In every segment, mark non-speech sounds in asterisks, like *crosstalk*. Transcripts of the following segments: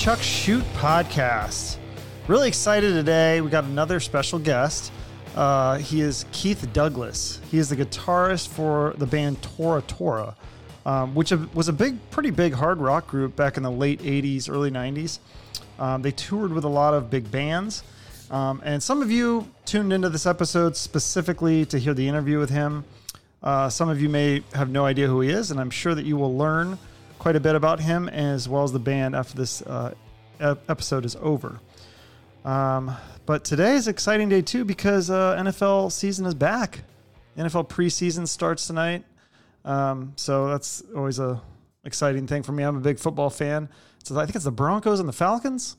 Chuck Shute podcast. Really excited today. We got another special guest. Uh, he is Keith Douglas. He is the guitarist for the band Tora Tora, um, which was a big, pretty big hard rock group back in the late 80s, early 90s. Um, they toured with a lot of big bands. Um, and some of you tuned into this episode specifically to hear the interview with him. Uh, some of you may have no idea who he is, and I'm sure that you will learn quite a bit about him as well as the band after this uh, episode is over. Um, but today is an exciting day too because uh, NFL season is back. NFL preseason starts tonight, um, so that's always a exciting thing for me. I'm a big football fan. So I think it's the Broncos and the Falcons.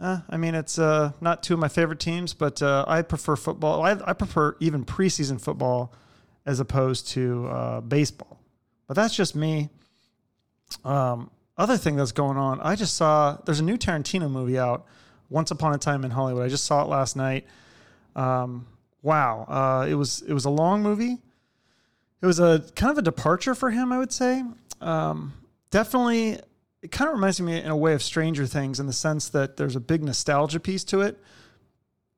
Uh, I mean, it's uh, not two of my favorite teams, but uh, I prefer football. I, I, prefer even preseason football as opposed to uh, baseball. But that's just me. Um, other thing that's going on, I just saw there's a new Tarantino movie out, Once Upon a Time in Hollywood. I just saw it last night. Um, wow, uh, it was it was a long movie. It was a kind of a departure for him, I would say. Um, definitely, it kind of reminds me in a way of Stranger Things in the sense that there's a big nostalgia piece to it.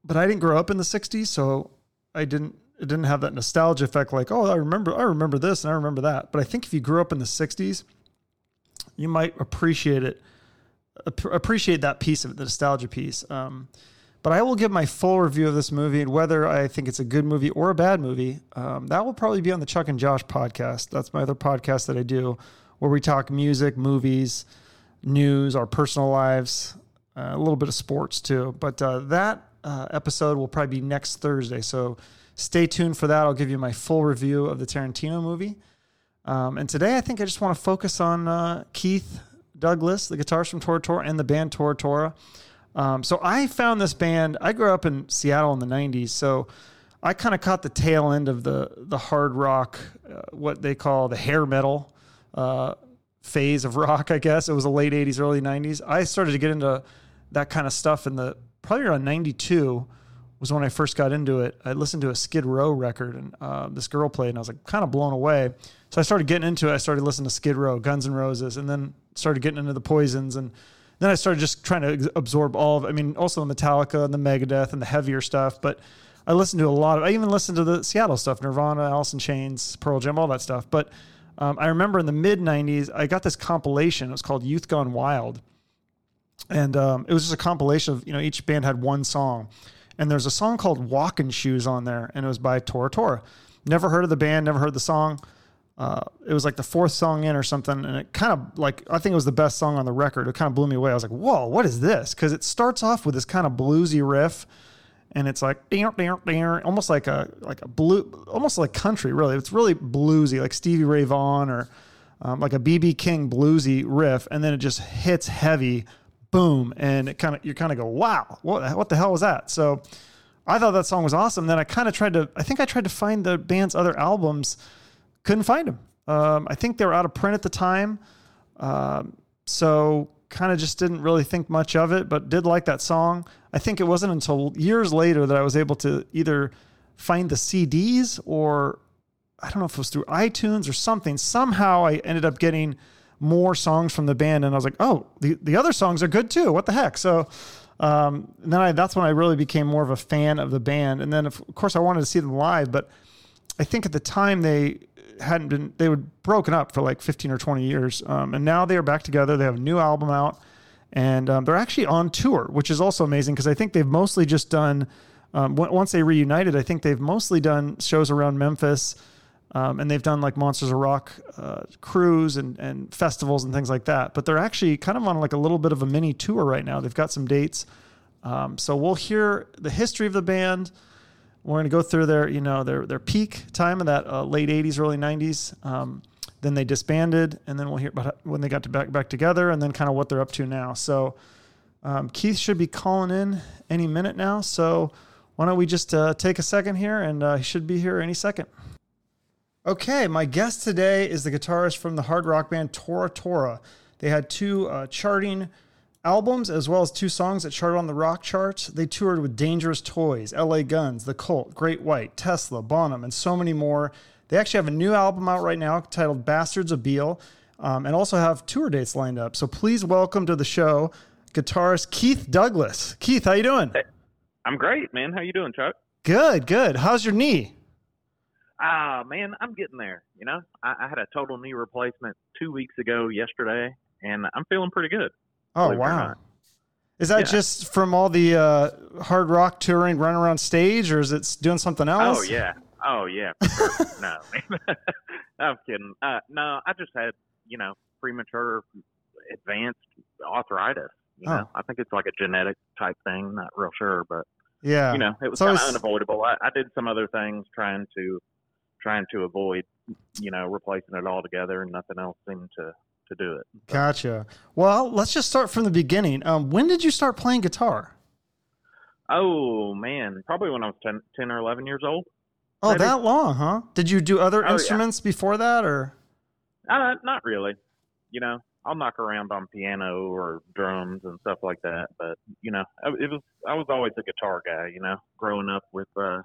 But I didn't grow up in the '60s, so I didn't it didn't have that nostalgia effect like oh I remember I remember this and I remember that. But I think if you grew up in the '60s you might appreciate it, appreciate that piece of it, the nostalgia piece. Um, but I will give my full review of this movie and whether I think it's a good movie or a bad movie. Um, that will probably be on the Chuck and Josh podcast. That's my other podcast that I do, where we talk music, movies, news, our personal lives, uh, a little bit of sports too. But uh, that uh, episode will probably be next Thursday. So stay tuned for that. I'll give you my full review of the Tarantino movie. Um, and today, I think I just want to focus on uh, Keith Douglas, the guitarist from Tora Tora, and the band Tora Tora. Um, so I found this band. I grew up in Seattle in the '90s, so I kind of caught the tail end of the the hard rock, uh, what they call the hair metal uh, phase of rock. I guess it was the late '80s, early '90s. I started to get into that kind of stuff in the probably around '92 was when I first got into it. I listened to a Skid Row record and uh, this girl played, and I was like kind of blown away. So I started getting into it. I started listening to Skid Row, Guns N' Roses, and then started getting into the Poisons, and then I started just trying to absorb all of. I mean, also the Metallica and the Megadeth and the heavier stuff, but I listened to a lot of. I even listened to the Seattle stuff, Nirvana, Alice in Chains, Pearl Jam, all that stuff. But um, I remember in the mid '90s, I got this compilation. It was called Youth Gone Wild, and um, it was just a compilation of you know each band had one song and there's a song called Walking Shoes on there, and it was by Tora Tora. Never heard of the band, never heard the song. Uh, it was like the fourth song in or something, and it kind of like I think it was the best song on the record. It kind of blew me away. I was like, "Whoa, what is this?" Because it starts off with this kind of bluesy riff, and it's like almost like a like a blue, almost like country. Really, it's really bluesy, like Stevie Ray Vaughan or um, like a BB King bluesy riff, and then it just hits heavy boom, and it kind of you kind of go, wow, what what the hell was that? So I thought that song was awesome. Then I kind of tried to, I think I tried to find the band's other albums, couldn't find them. Um, I think they were out of print at the time, um, so kind of just didn't really think much of it, but did like that song. I think it wasn't until years later that I was able to either find the CDs or I don't know if it was through iTunes or something. Somehow I ended up getting more songs from the band, and I was like, oh, the the other songs are good too. What the heck? So. Um, then I, that's when I really became more of a fan of the band. And then, of course, I wanted to see them live, but I think at the time they hadn't been, they were broken up for like 15 or 20 years. Um, and now they are back together. They have a new album out and um, they're actually on tour, which is also amazing because I think they've mostly just done, um, once they reunited, I think they've mostly done shows around Memphis um, and they've done like Monsters of Rock uh, cruise and, and festivals and things like that. But they're actually kind of on like a little bit of a mini tour right now. They've got some dates. Um, so we'll hear the history of the band. We're going to go through their, you know, their their peak time of that uh, late '80s, early '90s. Um, then they disbanded, and then we'll hear about when they got to back back together, and then kind of what they're up to now. So um, Keith should be calling in any minute now. So why don't we just uh, take a second here, and uh, he should be here any second. Okay, my guest today is the guitarist from the hard rock band Tora Tora. They had two uh, charting albums as well as two songs that charted on the rock charts. They toured with Dangerous Toys, LA Guns, The Cult, Great White, Tesla, Bonham, and so many more. They actually have a new album out right now titled Bastards of Beale. um, and also have tour dates lined up. So please welcome to the show guitarist Keith Douglas. Keith, how you doing? Hey, I'm great, man. How you doing, Chuck? Good, good. How's your knee? Ah, uh, man, I'm getting there. You know, I, I, had a total knee replacement two weeks ago yesterday, and I'm feeling pretty good. Oh wow! Is that yeah. just from all the uh, hard rock touring, running around stage, or is it doing something else? Oh yeah, oh yeah. Sure. no, *laughs* *laughs* I'm kidding. Uh, no, I just had you know premature advanced arthritis. You oh. know, I think it's like a genetic type thing. Not real sure, but yeah, you know, it was so kind of unavoidable. I, I did some other things trying to trying to avoid, you know, replacing it all together, and nothing else seemed to to do it. So. Gotcha. Well, let's just start from the beginning. Um, when did you start playing guitar? Oh man, probably when I was 10, 10 or eleven years old. Oh, maybe. that long, huh? Did you do other oh, instruments yeah. before that, or? Uh, not really. You know, I'll knock around on piano or drums and stuff like that, but you know, it was I was always a guitar guy. You know, growing up with uh,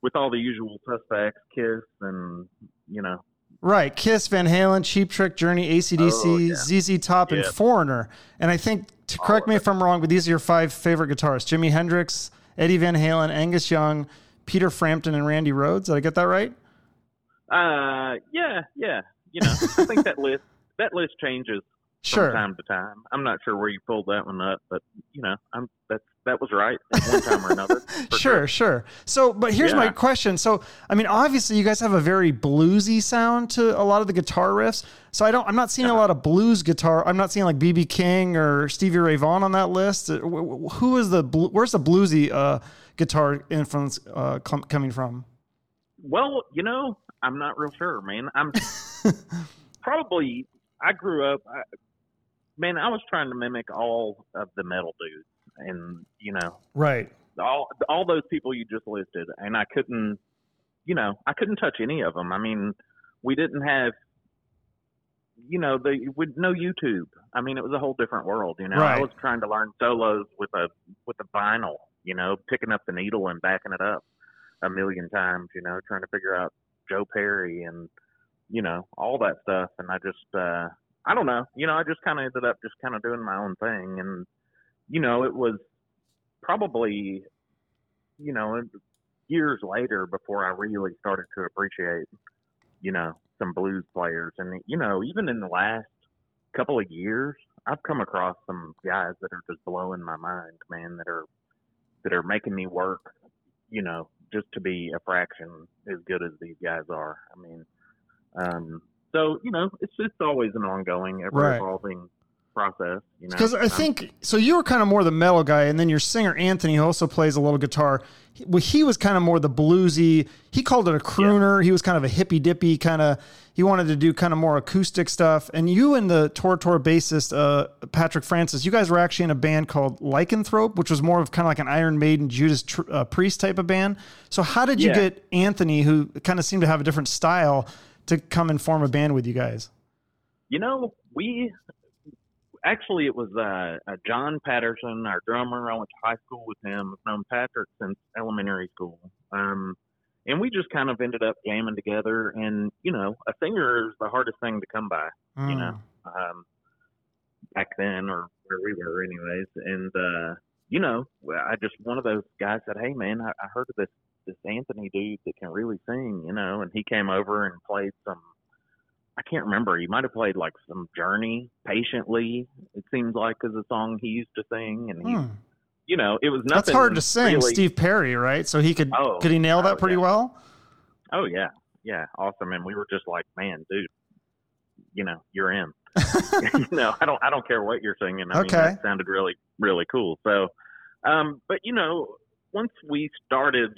with all the usual suspects, Kiss and you know. Right, Kiss, Van Halen, Cheap Trick, Journey, ACDC, oh, yeah. ZZ Top, and Foreigner. And I think, to correct me if I'm wrong, but these are your five favorite guitarists: Jimi Hendrix, Eddie Van Halen, Angus Young, Peter Frampton, and Randy Rhoads. Did I get that right? Uh, yeah, yeah. You know, I think that list *laughs* that list changes sure. from time to time. I'm not sure where you pulled that one up, but you know, I'm that's that was right at one time or another. *laughs* sure, sure, sure. So, but here's yeah. my question. So, I mean, obviously, you guys have a very bluesy sound to a lot of the guitar riffs. So, I don't. I'm not seeing a lot of blues guitar. I'm not seeing like BB King or Stevie Ray Vaughan on that list. Uh, who is the where's the bluesy uh, guitar influence uh, com- coming from? Well, you know, I'm not real sure, man. I'm *laughs* probably. I grew up. I, man, I was trying to mimic all of the metal dudes and you know, right, all all those people you just listed, and I couldn't, you know, I couldn't touch any of them. I mean, we didn't have, you know, the with no YouTube. I mean, it was a whole different world. You know, right. I was trying to learn solos with a with a vinyl. You know, picking up the needle and backing it up a million times. You know, trying to figure out Joe Perry and you know all that stuff. And I just, uh, I don't know. You know, I just kind of ended up just kind of doing my own thing and you know, it was probably, you know, years later before I really started to appreciate, you know, some blues players. And, you know, even in the last couple of years, I've come across some guys that are just blowing my mind, man, that are, that are making me work, you know, just to be a fraction as good as these guys are. I mean, um, so, you know, it's just always an ongoing, ever right. Process. You know, because I think so. You were kind of more the metal guy, and then your singer Anthony also plays a little guitar. He, well, he was kind of more the bluesy. He called it a crooner. Yeah. He was kind of a hippy dippy kind of. He wanted to do kind of more acoustic stuff. And you and the Tora Tora bassist uh, Patrick Francis, you guys were actually in a band called Lycanthrope, which was more of kind of like an Iron Maiden, Judas uh, Priest type of band. So how did you yeah. get Anthony, who kind of seemed to have a different style, to come and form a band with you guys? You know, we actually, it was uh, uh, John Patterson, our drummer. I went to high school with him. I've known Patrick since elementary school. Um, and we just kind of ended up jamming together. And, you know, a singer is the hardest thing to come by, mm. you know, um, back then or where we were, anyways. And, uh, you know, I just, one of those guys said, Hey, man, I, I heard of this, this Anthony dude that can really sing, you know, and he came over and played some I can't remember. He might have played like some Journey, Patiently. It seems like is a song he used to sing, and he, hmm. you know, it was nothing. That's hard to sing, really... Steve Perry, right? So he could oh, could he nail that oh, pretty yeah. well? Oh yeah, yeah, awesome. And we were just like, man, dude, you know, you're in. *laughs* *laughs* no, I don't. I don't care what you're singing. I okay, mean, that sounded really, really cool. So, um, but you know, once we started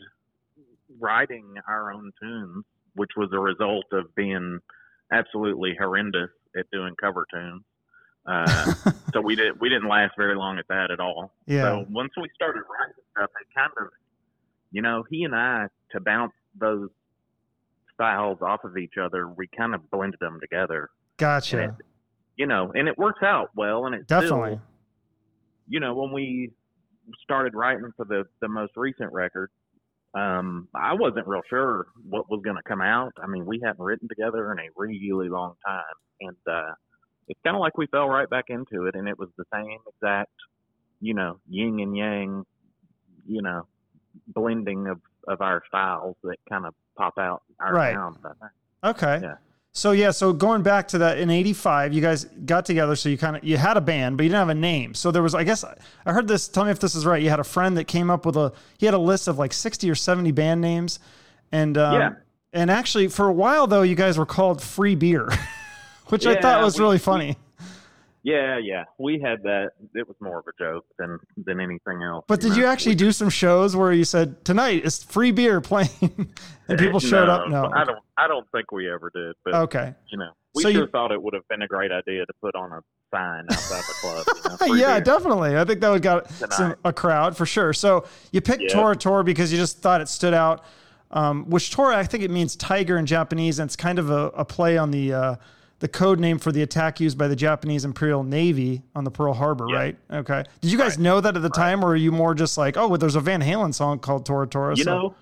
writing our own tunes, which was a result of being absolutely horrendous at doing cover tunes. *laughs* Uh, so we didn't we didn't last very long at that at all. Yeah. So once we started writing stuff, it kind of, you know, he and I to bounce those styles off of each other, we kind of blended them together. Gotcha. It, you know, and it works out well, and it definitely. Still, you know, when we started writing for the the most recent record, um, I wasn't real sure what was going to come out. I mean, we hadn't written together in a really long time, and uh, it's kind of like we fell right back into it, and it was the same exact, you know, yin and yang, you know, blending of of our styles that kind of pop out our Right. sound. Okay. Yeah. So yeah, so going back to that in '85, you guys got together. So you kind of you had a band, but you didn't have a name. So there was, I guess, I heard this. Tell me if this is right. You had a friend that came up with a. He had a list of like 60 or 70 band names, and um, Yeah. And actually, for a while though, you guys were called Free Beer, *laughs* which I thought was we- really funny. Yeah, yeah, we had that. It was more of a joke than than anything else. But did you actually do some shows where you said tonight is free beer playing, *laughs* and people showed up? No. I don't. I don't think we ever did. But Okay. you know, we So you- thought it would have been a great idea to put on a sign outside the club. You know, *laughs* yeah, beer. definitely. I think that would got some, a crowd for sure. So you picked Yeah. Tora Tora because you just thought it stood out. Um, which Tora, I think it means tiger in Japanese, and it's kind of a, a play on the uh, the code name for the attack used by the Japanese Imperial Navy on the Pearl Harbor, Yeah. right? Okay. Did you guys Right. know that at the time, or are you more just like, oh, well, there's a Van Halen song called Tora Tora? You so- know,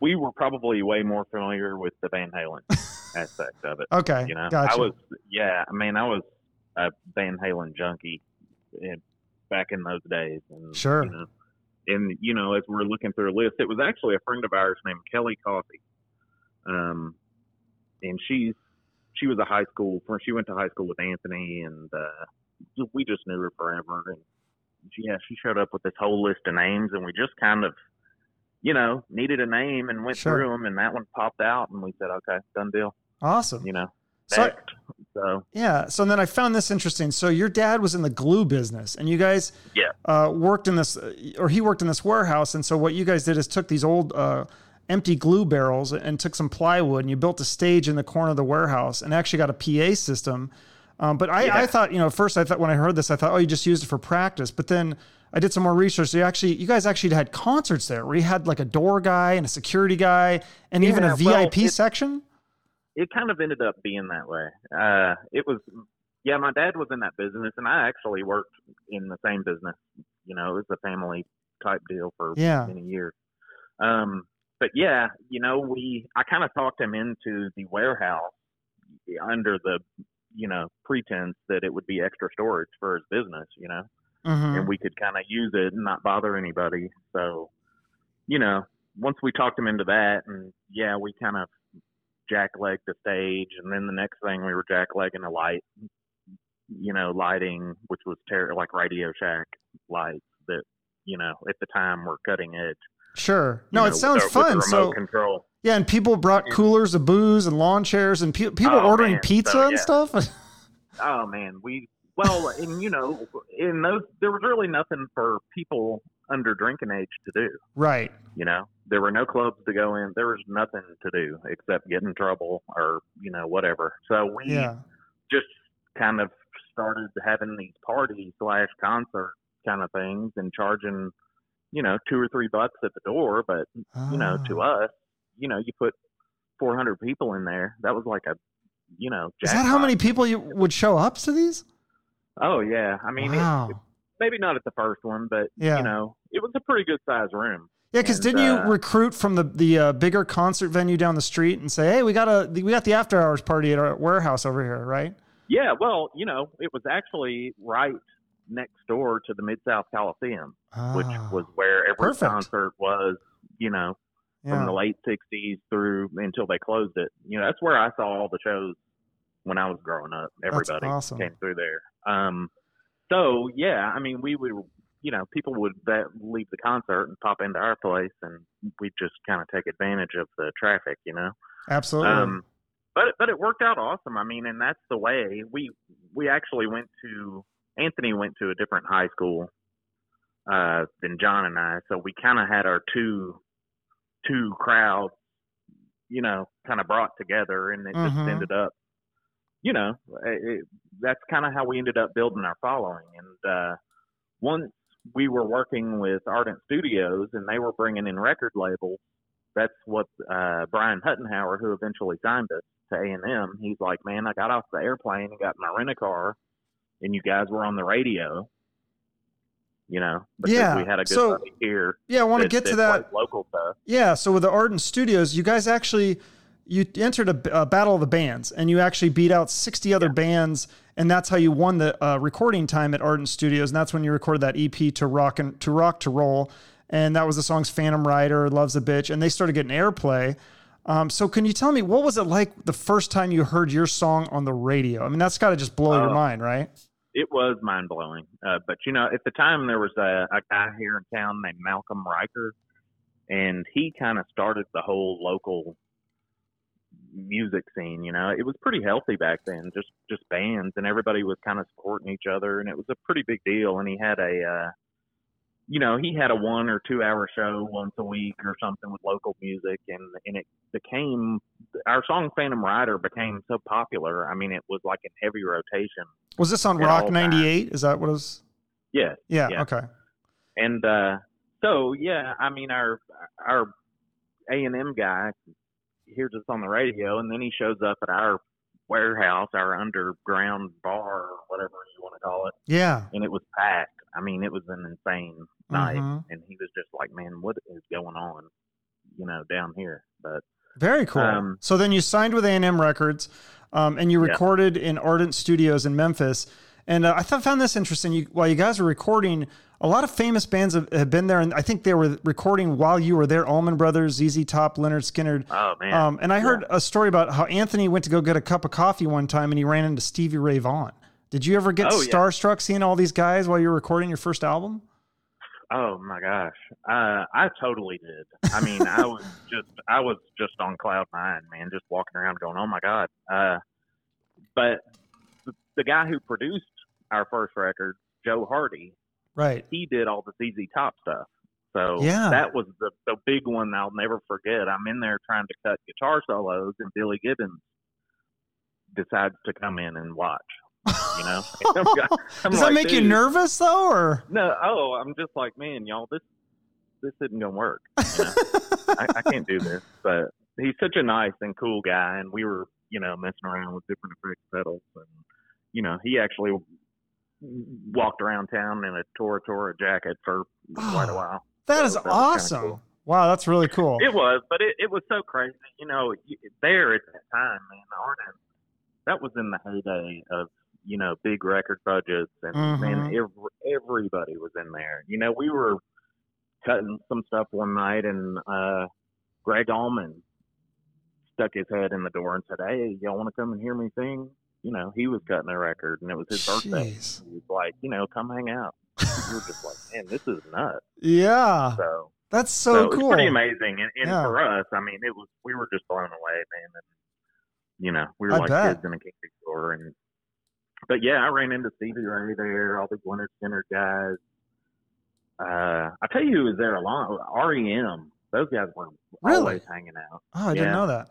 we were probably way more familiar with the Van Halen *laughs* aspect of it. Okay. You know, Gotcha. I was. Yeah, I mean, I was a Van Halen junkie in, back in those days. And, Sure. You know, and you know, as we're looking through a list, it was actually a friend of ours named Kelly Coffey. Um, and she's she was a high school friend. She went to high school with Anthony, and uh, we just knew her forever. And she, yeah, she showed up with this whole list of names, and we just kind of, you know, needed a name and went Sure. through them, and that one popped out, and we said, okay, done deal. awesome. You know, So- So Yeah. So then I found this interesting. So your dad was in the glue business, and you guys Yeah. uh, worked in this, or he worked in this warehouse. And so what you guys did is took these old uh, empty glue barrels and took some plywood, and you built a stage in the corner of the warehouse, and actually got a PA system. Um, but I, Yeah. I thought, you know, first I thought when I heard this, I thought, oh, you just used it for practice. But then I did some more research. So you actually, you guys actually had concerts there where you had like a door guy and a security guy, and even a Yeah, well, VIP it- section. it kind of ended up being that way. Uh, it was, yeah, my dad was in that business, and I actually worked in the same business. You know, it was a family type deal for Yeah. many years. Um, but yeah, you know, we I kind of talked him into the warehouse under the you know pretense that it would be extra storage for his business. You know, Mhm. and we could kind of use it and not bother anybody. So, you know, once we talked him into that, and yeah, we kind of jacklegged the stage, and then the next thing we were jacklegging a light, you know, lighting, which was ter- like Radio Shack lights that, you know, at the time were cutting edge. Sure. No, know, it sounds with with fun. remote So control. Yeah, and people brought And- coolers of booze and lawn chairs, and pe- people Oh, ordering man. pizza So, and yeah. stuff. *laughs* Oh man, we well, and you know, in those there was really nothing for people under drinking age to do. right. You know, there were no clubs to go in. There was nothing to do except get in trouble or you know whatever. So we Yeah. just kind of started having these parties slash concert kind of things and charging, you know, two or three bucks at the door. But you know, to Ah. us, you know, you put 400 people in there. That was like a, you know, Is that how many people you would show up to these? Oh yeah, I mean, it, wow. maybe not at the first one, but Yeah. you know, it was a pretty good sized room. Yeah, because didn't you uh, recruit from the the uh, bigger concert venue down the street and say, "Hey, we got a we got the after hours party at our warehouse over here, right?" Yeah, well, you know, it was actually right next door to the Mid South Coliseum, which Ah, was where every Perfect. concert was. You know, from the late '60s through until they closed it. You know, that's where I saw all the shows when I was growing up. Everybody awesome. came through there. Um, so yeah, I mean, we would, you know, people would leave the concert and pop into our place, and we'd just kind of take advantage of the traffic. You know. Absolutely. Um, but but it worked out awesome. I mean, and that's the way we we actually went to. Anthony went to a different high school uh, than John and I, so we kind of had our two two crowds, you know, kind of brought together, and it Mhm. just ended up, you know, it, it, that's kind of how we ended up building our following. And uh, once we were working with Ardent Studios, and they were bringing in record labels that's what uh, Brian Huttenhauer, who eventually signed us to A and M, he's like, man, I got off the airplane and got in my rent a car, and you guys were on the radio. You know, because Yeah, we had a good so- here. yeah, I want to get to that local stuff. Yeah. So with the Ardent Studios, you guys actually you entered a, a battle of the bands, and you actually beat out sixty other Yeah. bands, and that's how you won the uh, recording time at Ardent Studios, and that's when you recorded that EP to rock and to rock to roll, and that was the songs Phantom Rider, Loves a Bitch, and they started getting airplay. Um, so can you tell me what was it like the first time you heard your song on the radio? I mean, that's got to just blow your Oh. mind, right? It was mind blowing. Uh, but you know, at the time there was a, a guy here in town named Malcolm Riker, and he kind of started the whole local music scene. You know, it was pretty healthy back then, just just bands, and everybody was kind of supporting each other, and it was a pretty big deal. And he had a, uh, you know, he had a one or two hour show once a week or something with local music, and and it became our song Phantom Rider became so popular. I mean, it was like in heavy rotation. Was this on Rock all '98? Is that what it was? Yeah, Yeah. Yeah. Okay. and uh so yeah i mean our our a and m guy hears us on the radio and then he shows up at our warehouse our underground bar or whatever you want to call it Yeah. and it was packed i mean it was an insane night Mhm. and he was just like man what is going on you know down here but Very cool. Um, so then you signed with A&M Records, um, and you Yeah. recorded in Ardent Studios in Memphis. And uh, I thought found this interesting. You, while you guys were recording, a lot of famous bands have, have been there, and I think they were recording while you were there. Allman Brothers, ZZ Top, Lynyrd Skynyrd. oh man Um, and I Yeah. heard a story about how Anthony went to go get a cup of coffee one time, and he ran into Stevie Ray Vaughan. Did you ever get Oh, yeah. starstruck seeing all these guys while you were recording your first album? Oh my gosh, uh, I totally did. I mean, I was *laughs* just, I was just on cloud nine, man, just walking around going, "Oh my god!" Uh, but the, the guy who produced our first record, Joe Hardy, Right. he did all the ZZ Top stuff. So Yeah. that was the the big one I'll never forget. I'm in there trying to cut guitar solos, and Billy Gibbons decides to come in and watch. You know, *laughs* *laughs* I'm Does that like, make you nervous though, or? no, oh, I'm just like, man, y'all, this this isn't gonna work. You know? I, I can't do this. *laughs* But he's such a nice and cool guy, and we were, you know, messing around with different effects pedals, and you know, he actually walked around town in a Tora Tora jacket for quite a Oh, while. That So is that awesome. cool. Wow, that's really cool. It was, but it, it was so crazy. You know, there at that time, man, the artist, that was in the heyday of, you know, big record budgets and man, Mhm. every, everybody was in there. You know, we were cutting some stuff one night and uh Gregg Allman stuck his head in the door and said, Hey, y'all want to come and hear me sing? You know, he was cutting a record and it was his birthday. Jeez. He was like, you know, come hang out. we were just like, man, this is nuts. Yeah, So that's so, so, cool. it's pretty amazing. And, and Yeah. for us, I mean, it was we were just blown away, man. And you know, we were I like bet. kids in a candy store. And but yeah, I ran into Stevie Ray there, all the Lynyrd Skynyrd guys. Uh, I tell you, who was there a lot. REM. Those guys were Really? always hanging out. oh, I didn't know that.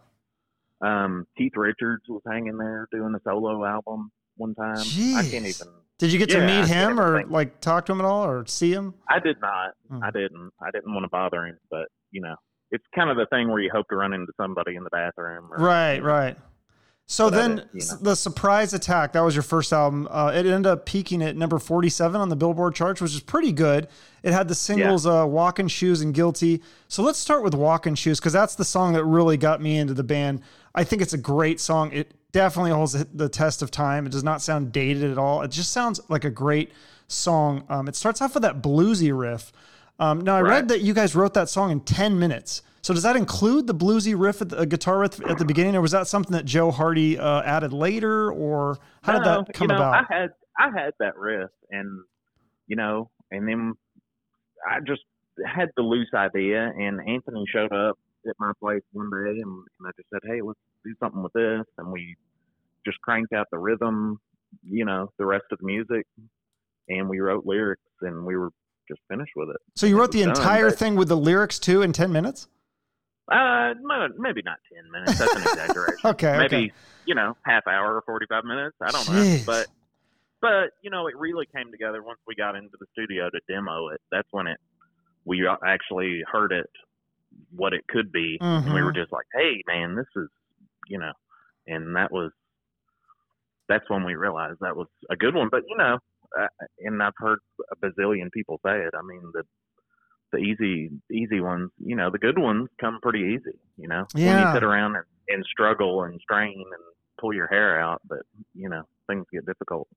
Um, Keith Richards was hanging there doing a solo album one time. I can't Jeez. even. Did you get to Yeah, I meet him or think. like talk to him at all or see him? I did not. Hmm. I didn't. I didn't want to bother him, but you know, it's kind of the thing where you hope to run into somebody in the bathroom. Or, Right, you know. right. So then you know. the surprise attack that was your first album. Uh, it ended up peaking at number forty-seven on the Billboard charts, which is pretty good. It had the singles uh, "Walking Shoes" and "Guilty." So let's start with "Walking Shoes" because that's the song that really got me into the band. I think it's a great song. It definitely holds the- test of time. It does not sound dated at all. It just sounds like a great song. Um, it starts off with that bluesy riff. Um, now I read that you guys wrote that song in ten minutes. So does that include the bluesy riff at the uh, guitar riff at the beginning, or was that something that Joe Hardy uh, added later, or how did that come you know, about? I had I had that riff, and you know, and then I just had the loose idea, and Anthony showed up at my place one day, and, and I just said, "Hey, let's do something with this," and we just cranked out the rhythm, you know, the rest of the music, and we wrote lyrics, and we were just finished with it. so you wrote the done, entire but- thing with the lyrics too in ten minutes? Uh, maybe not ten minutes. That's an exaggeration. *laughs* Okay, maybe okay. you know half hour or forty five minutes. I don't Jeez. know, but but you know it really came together once we got into the studio to demo it. That's when it we actually heard it what it could be, and we were Mhm. just like, hey man, this is you know, and that was that's when we realized that was a good one. But you know, uh, and I've heard a bazillion people say it. I mean the the easy easy ones. You know, the good ones come pretty easy. You know, Yeah. when you sit around and, and struggle and strain and pull your hair out, but you know things get difficult.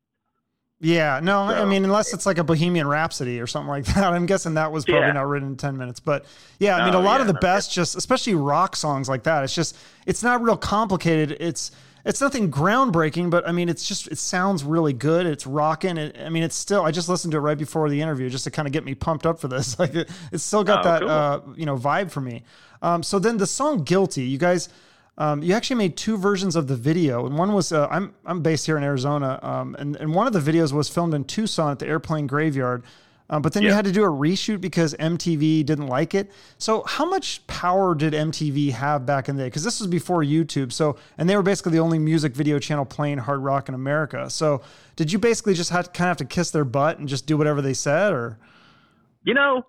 Yeah, no, I mean, unless it's like a Bohemian Rhapsody or something like *laughs* that. I'm guessing that was probably Yeah. not written in 10 minutes. But yeah, I mean, No, a lot yeah, of the no, best, just especially rock songs like that, it's just, it's not real complicated. It's, it's nothing groundbreaking, but I mean, it's just, it sounds really good. It's rocking. It, I mean, it's still, I just listened to it right before the interview just to kind of get me pumped up for this. *laughs* Like, it, it's still got Oh, that, cool. uh, you know, vibe for me. Um, so then the song Guilty, you guys, um, you actually made two versions of the video, and one was uh, I'm I'm based here in Arizona, um, and and one of the videos was filmed in Tucson at the airplane graveyard, um, but then you had to do a reshoot because MTV didn't like it. So how much power did MTV have back in the day? Because this was before YouTube, so and they were basically the only music video channel playing hard rock in America. So did you basically just have to kind of have to kiss their butt and just do whatever they said, or You know,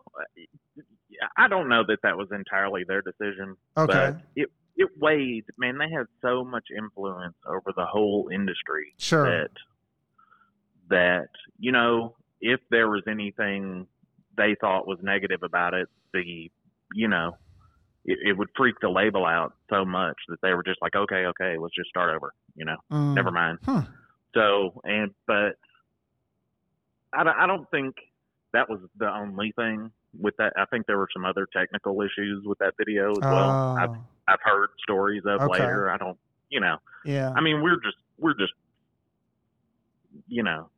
I don't know that that was entirely their decision. okay, But it it weighed. Man, they had so much influence over the whole industry sure, that that you know if there was anything they thought was negative about it, the you know it, it would freak the label out so much that they were just like, okay, okay, let's just start over. You know, Mm. never mind. Hmm. So and but I don't, I don't think that was the only thing with that. I think there were some other technical issues with that video as well. I've Oh, I've heard stories of Okay. later. I don't, you know. yeah. I mean, we're just we're just, you know,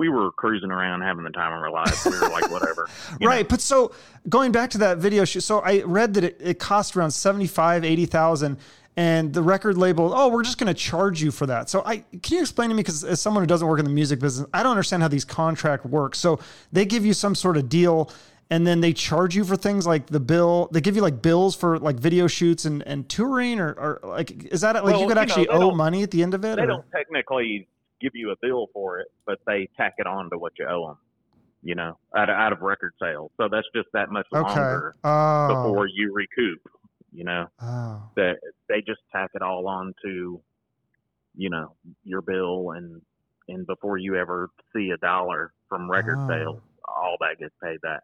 we were cruising around having the time of our lives. We were like, *laughs* whatever. you know. right but so going back to that video shoot so i read that it, it cost around 75 80000 and the record label oh we're just going to charge you for that so i can you explain to me because as someone who doesn't work in the music business i don't understand how these contract work so they give you some sort of deal and then they charge you for things like the bill they give you like bills for like video shoots and, and touring or, or like is that like Well, you could you actually they owe money at the end of it They or- don't technically give you a bill for it, but they tack it on to what you owe them. You know, out of, out of record sales. So that's just that much okay longer oh, before you recoup. You know, oh. that they just tack it all on to, you know, your bill and and before you ever see a dollar from record Oh. sales, all that gets paid back.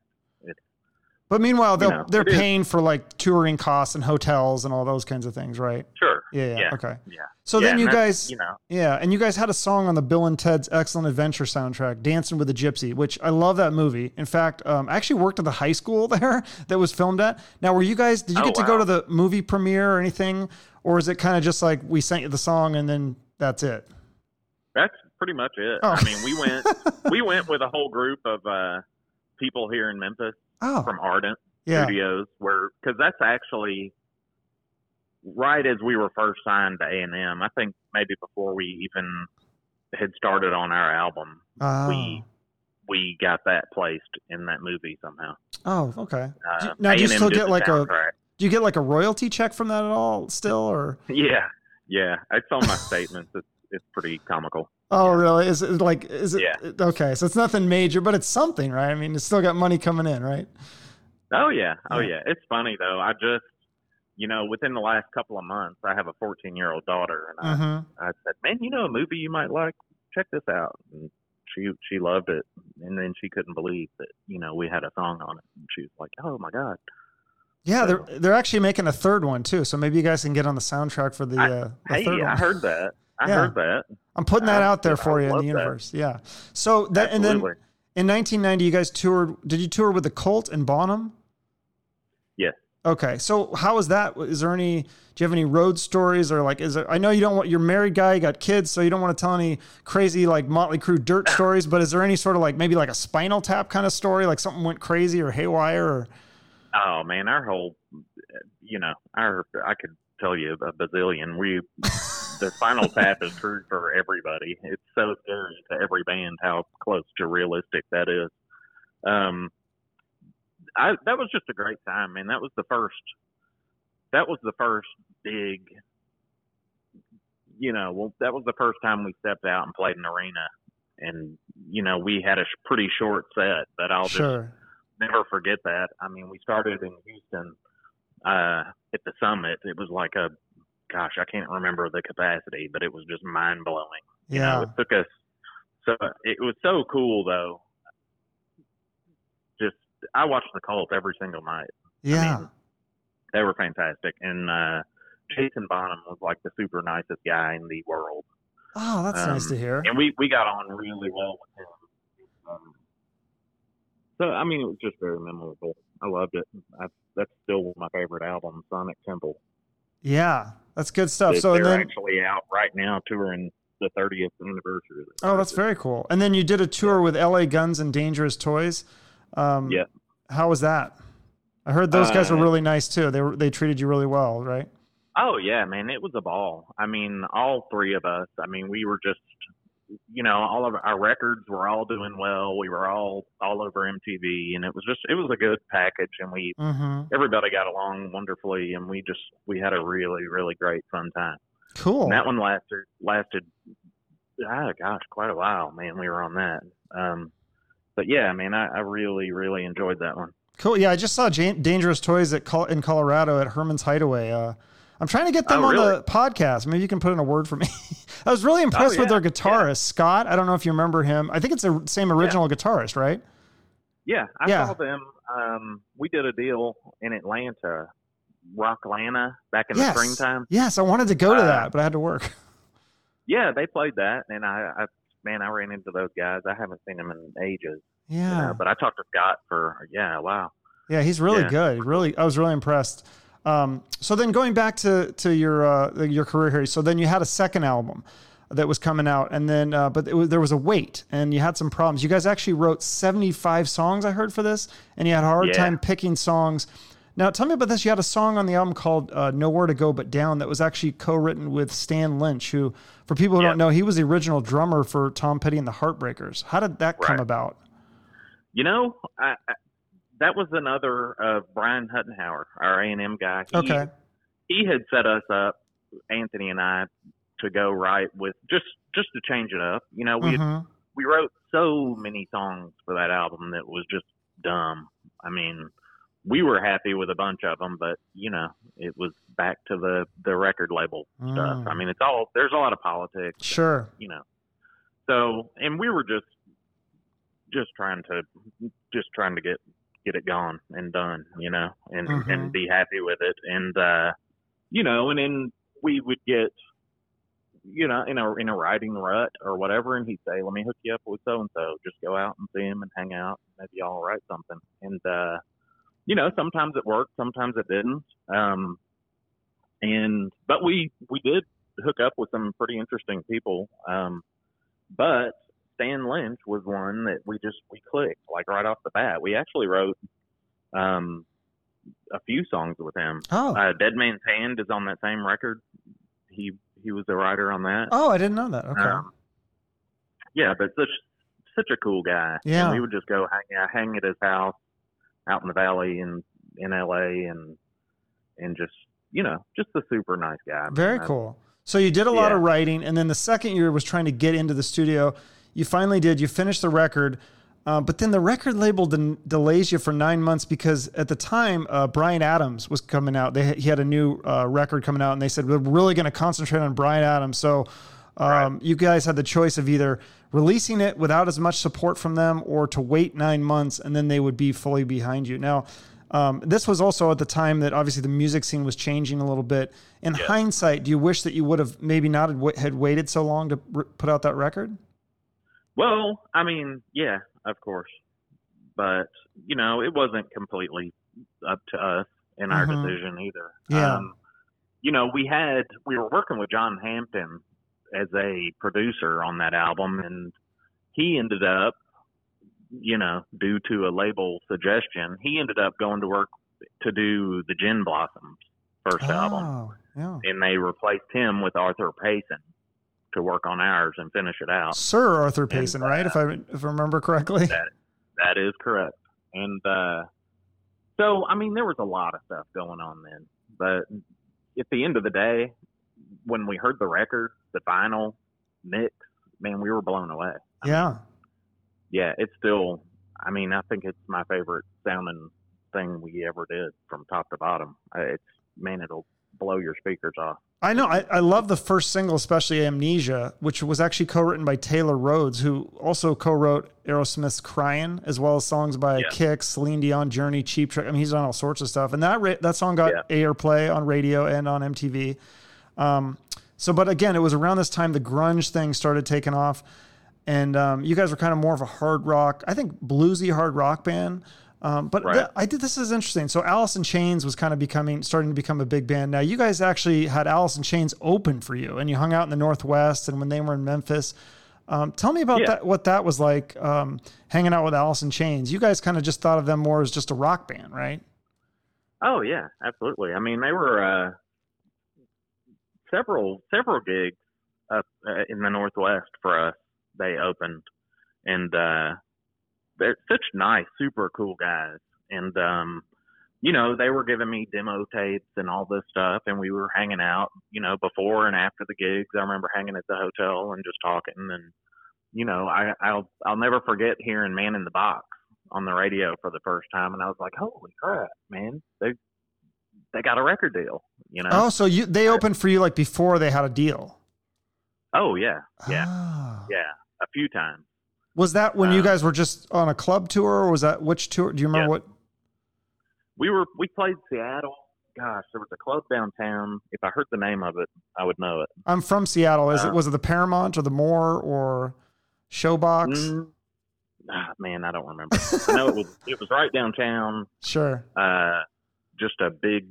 but meanwhile they'll, know, they're it is. paying for like touring costs and hotels and all those kinds of things right Sure. Yeah, yeah, Yeah. okay. Yeah. So Yeah, then you guys, you know, yeah, and you guys had a song on the Bill and Ted's Excellent Adventure soundtrack, "Dancing with a Gypsy," which I love that movie. In fact, um, I actually worked at the high school *laughs* there that was filmed at. Now, were you guys? Did you Oh, get to go to the movie premiere or anything, or is it kind of just like we sent you the song and then that's it? that's pretty much it. Oh. I mean, we went *laughs* we went with a whole group of uh people here in Memphis Oh, from Ardent yeah, Studios, where because that's actually right as we were first signed to A and M. I think maybe before we even had started on our album, oh, we we got that placed in that movie somehow. oh, okay. Uh, now, do you A&M still get like a- Do you get like a royalty check from that at all still, or? Yeah, yeah. It's on my statements. It's it's pretty comical. Oh, really? Is it like? Is it Yeah. okay? So it's nothing major, but it's something, right? I mean, it's still got money coming in, right? Oh yeah, oh Yeah. yeah. It's funny though. I just, you know, within the last couple of months, I have a 14 year old daughter, and I, Mm-hmm. I said, man, you know, a movie you might like. Check this out. And she she loved it, and then she couldn't believe that you know we had a song on it. And she was like, oh my god. Yeah, So- they're they're actually making a third one too. So maybe you guys can get on the soundtrack for the, I- uh, the Hey, third one. I heard that. *laughs* I Yeah. heard that. I'm putting that I- out there I for you in the that. universe. Yeah. So that and then in 1990, you guys toured. Did you tour with the Cult and Bonham? Okay. So how was that? Is there any? Do you have any road stories or like? Is there? I know you don't want. You're a married guy. You got kids, so you don't want to tell any crazy like Motley Crue dirt *coughs* stories. But is there any sort of like maybe like a Spinal Tap kind of story, like something went crazy or haywire or? Oh man, our whole, you know, our I could tell you a bazillion. We the Spinal Tap is true for everybody. It's so scary to every band how close to realistic that is. Um, I that was just a great time, man. That was the first. That was the first big. You know, well, that was the first time we stepped out and played an arena, and you know, we had a sh- pretty short set, but I'll just never forget that. I mean, we started in Houston uh, at the summit. It was like a, gosh, I can't remember the capacity, but it was just mind blowing. You Yeah. know, it took us. So it was so cool though. I watched the Cult every single night. Yeah. mean, They were fantastic, and uh, Jason Bonham was like the super nicest guy in the world, oh, that's nice um, to hear. and we we got on really well with him. Um, so I mean, it was just very memorable. I loved it. I, that's still one of my favorite albums, Sonic Temple. Yeah, that's good stuff. They- So and they're then, actually out right now touring the 30th anniversary. of the oh, that's very cool. And then you did a tour with L.A. Guns and Dangerous Toys. Um, Yeah. How was that? I heard those guys were Uh, really nice too. They were they treated you really well, right? Oh yeah, man, it was a ball. I mean, all three of us. I mean, we were just, you know, all of our records were all doing well. We were all all over MTV, and it was just, it was a good package, and we Mm-hmm. everybody got along wonderfully, and we just we had a really really great fun time. Cool. And that one lasted lasted, ah, gosh, quite a while, man. We were on that. Um, but yeah, man, I, I really really enjoyed that one. Cool. Yeah, I just saw Jan- Dangerous Toys at Col- in Colorado at Herman's Hideaway. Uh, I'm trying to get them Oh, on really? the podcast. Maybe you can put in a word for me. *laughs* I was really impressed with yeah, their guitarist Scott. I don't know if you remember him. I think it's the same original guitarist, right? Yeah, I Yeah. saw them. Um, we did a deal in Atlanta, Rocklanta, back in Yes. the springtime. Yes, I wanted to go to Uh, that, but I had to work. *laughs* Yeah, they played that, and I, I man, I ran into those guys. I haven't seen them in ages. you Yeah, know, but I talked to Scott for yeah, wow. yeah, he's really Yeah. good. Really, I was really impressed. Um, so then going back to to your uh, your career here, so then you had a second album that was coming out, and then uh, but it was, there was a wait, and you had some problems. You guys actually wrote seventy five songs, I heard for this, and you had a hard Yeah. time picking songs. Now tell me about this. You had a song on the album called uh, "Nowhere to Go But Down" that was actually co-written with Stan Lynch, who, for people who Yeah. don't know, he was the original drummer for Tom Petty and the Heartbreakers. How did that come about? You know, I, I, that was another uh, Brian Huttenhauer, our A and M guy. He, Okay. he had set us up, Anthony and I, to go right with just just to change it up. You know, we had Mhm. we wrote so many songs for that album that was just dumb. I mean, we were happy with a bunch of them, but you know, it was back to the the record label stuff. Mm. I mean, it's all there's a lot of politics, Sure. you know. So, and we were just just trying to just trying to get get it gone and done, you know, and Mhm. and be happy with it, and uh, you know, and then we would get you know, in a in a writing rut or whatever, and he'd say, "Let me hook you up with so and so. Just go out and see him and hang out. Maybe I'll write something." And uh, you know, sometimes it worked, sometimes it didn't. Um, and but we we did hook up with some pretty interesting people. Um, but Stan Lynch was one that we just we clicked like right off the bat. We actually wrote um, a few songs with him. Oh. Uh, Dead Man's Hand is on that same record. He he was a writer on that. Oh, I didn't know that. Okay. Um, yeah, but such such a cool guy. Yeah. And we would just go hang hang at his house out in the valley in in L.A. and and just you know just a super nice guy. Very I- cool. So you did a lot Yeah. of writing, and then the second year was trying to get into the studio. You finally did. You finished the record, uh, but then the record label den- delays you for nine months because at the time uh, Bryan Adams was coming out. They he had a new uh, record coming out, and they said we're really going to concentrate on Bryan Adams. So. Um, You guys had the choice of either releasing it without as much support from them, or to wait nine months and then they would be fully behind you. Now, um, this was also at the time that obviously the music scene was changing a little bit. In hindsight, do you wish that you would have maybe not had, waited so long to put out that record? Well, I mean, yeah, of course, but you know, it wasn't completely up to us in our Mhm. decision either. Yeah. Um, you know, we had we were working with John Hampton as a producer on that album, and he ended up, you know, due to a label suggestion, he ended up going to work to do the Gin Blossoms first album, Oh, yeah. and they replaced him with Arthur Payson to work on ours and finish it out. Sir Arthur Payson, right? If I if I remember correctly. *laughs* That that is correct. And uh so I mean there was a lot of stuff going on then. But at the end of the day, when we heard the record, the final mix, man, we were blown away. I Yeah. mean, yeah, it's still I mean, I think it's my favorite sounding thing we ever did from top to bottom. Uh, It's man, it'll blow your speakers off. I know. I, I love the first single, especially Amnesia, which was actually co written by Taylor Rhodes, who also co wrote Aerosmith's Crying, as well as songs by Yeah. Kix, Celine Dion, Journey, Cheap Trick. I mean, he's done all sorts of stuff. And that that song got Yeah. airplay on radio and on MTV. Um, so, but again, it was around this time the grunge thing started taking off. And um, you guys were kind of more of a hard rock, I think bluesy hard rock band. Um, but Right. th- I did this is interesting. So Alice in Chains was kind of becoming starting to become a big band. Now you guys actually had Alice in Chains open for you, and you hung out in the Northwest, and when they were in Memphis. Um, tell me about Yeah. that. What that was like, um, hanging out with Alice in Chains. You guys kind of just thought of them more as just a rock band, right? Oh yeah, absolutely. I mean, they were uh, several several gigs up uh, in the Northwest for us. They opened, and uh, they're such nice, super cool guys. And um, you know, they were giving me demo tapes and all this stuff, and we were hanging out. You know, before and after the gigs. I remember hanging at the hotel and just talking. And you know, I I'll I'll never forget hearing "Man in the Box" on the radio for the first time, and I was like, "Holy crap, man! They they got a record deal." You know? Oh, so you they opened for you like before they had a deal. Oh yeah, yeah, Ah. yeah. A few times. Was that when you Uh, guys were just on a club tour, or was that which tour? Do you remember Yeah. what? We were we played Seattle. Gosh, there was a club downtown. If I heard the name of it, I would know it. I'm from Seattle. Is it Uh, was it the Paramount or the Moore or Showbox? Mm, ah, man, I don't remember. I know it was it was right downtown. *laughs* Sure. Uh, just a big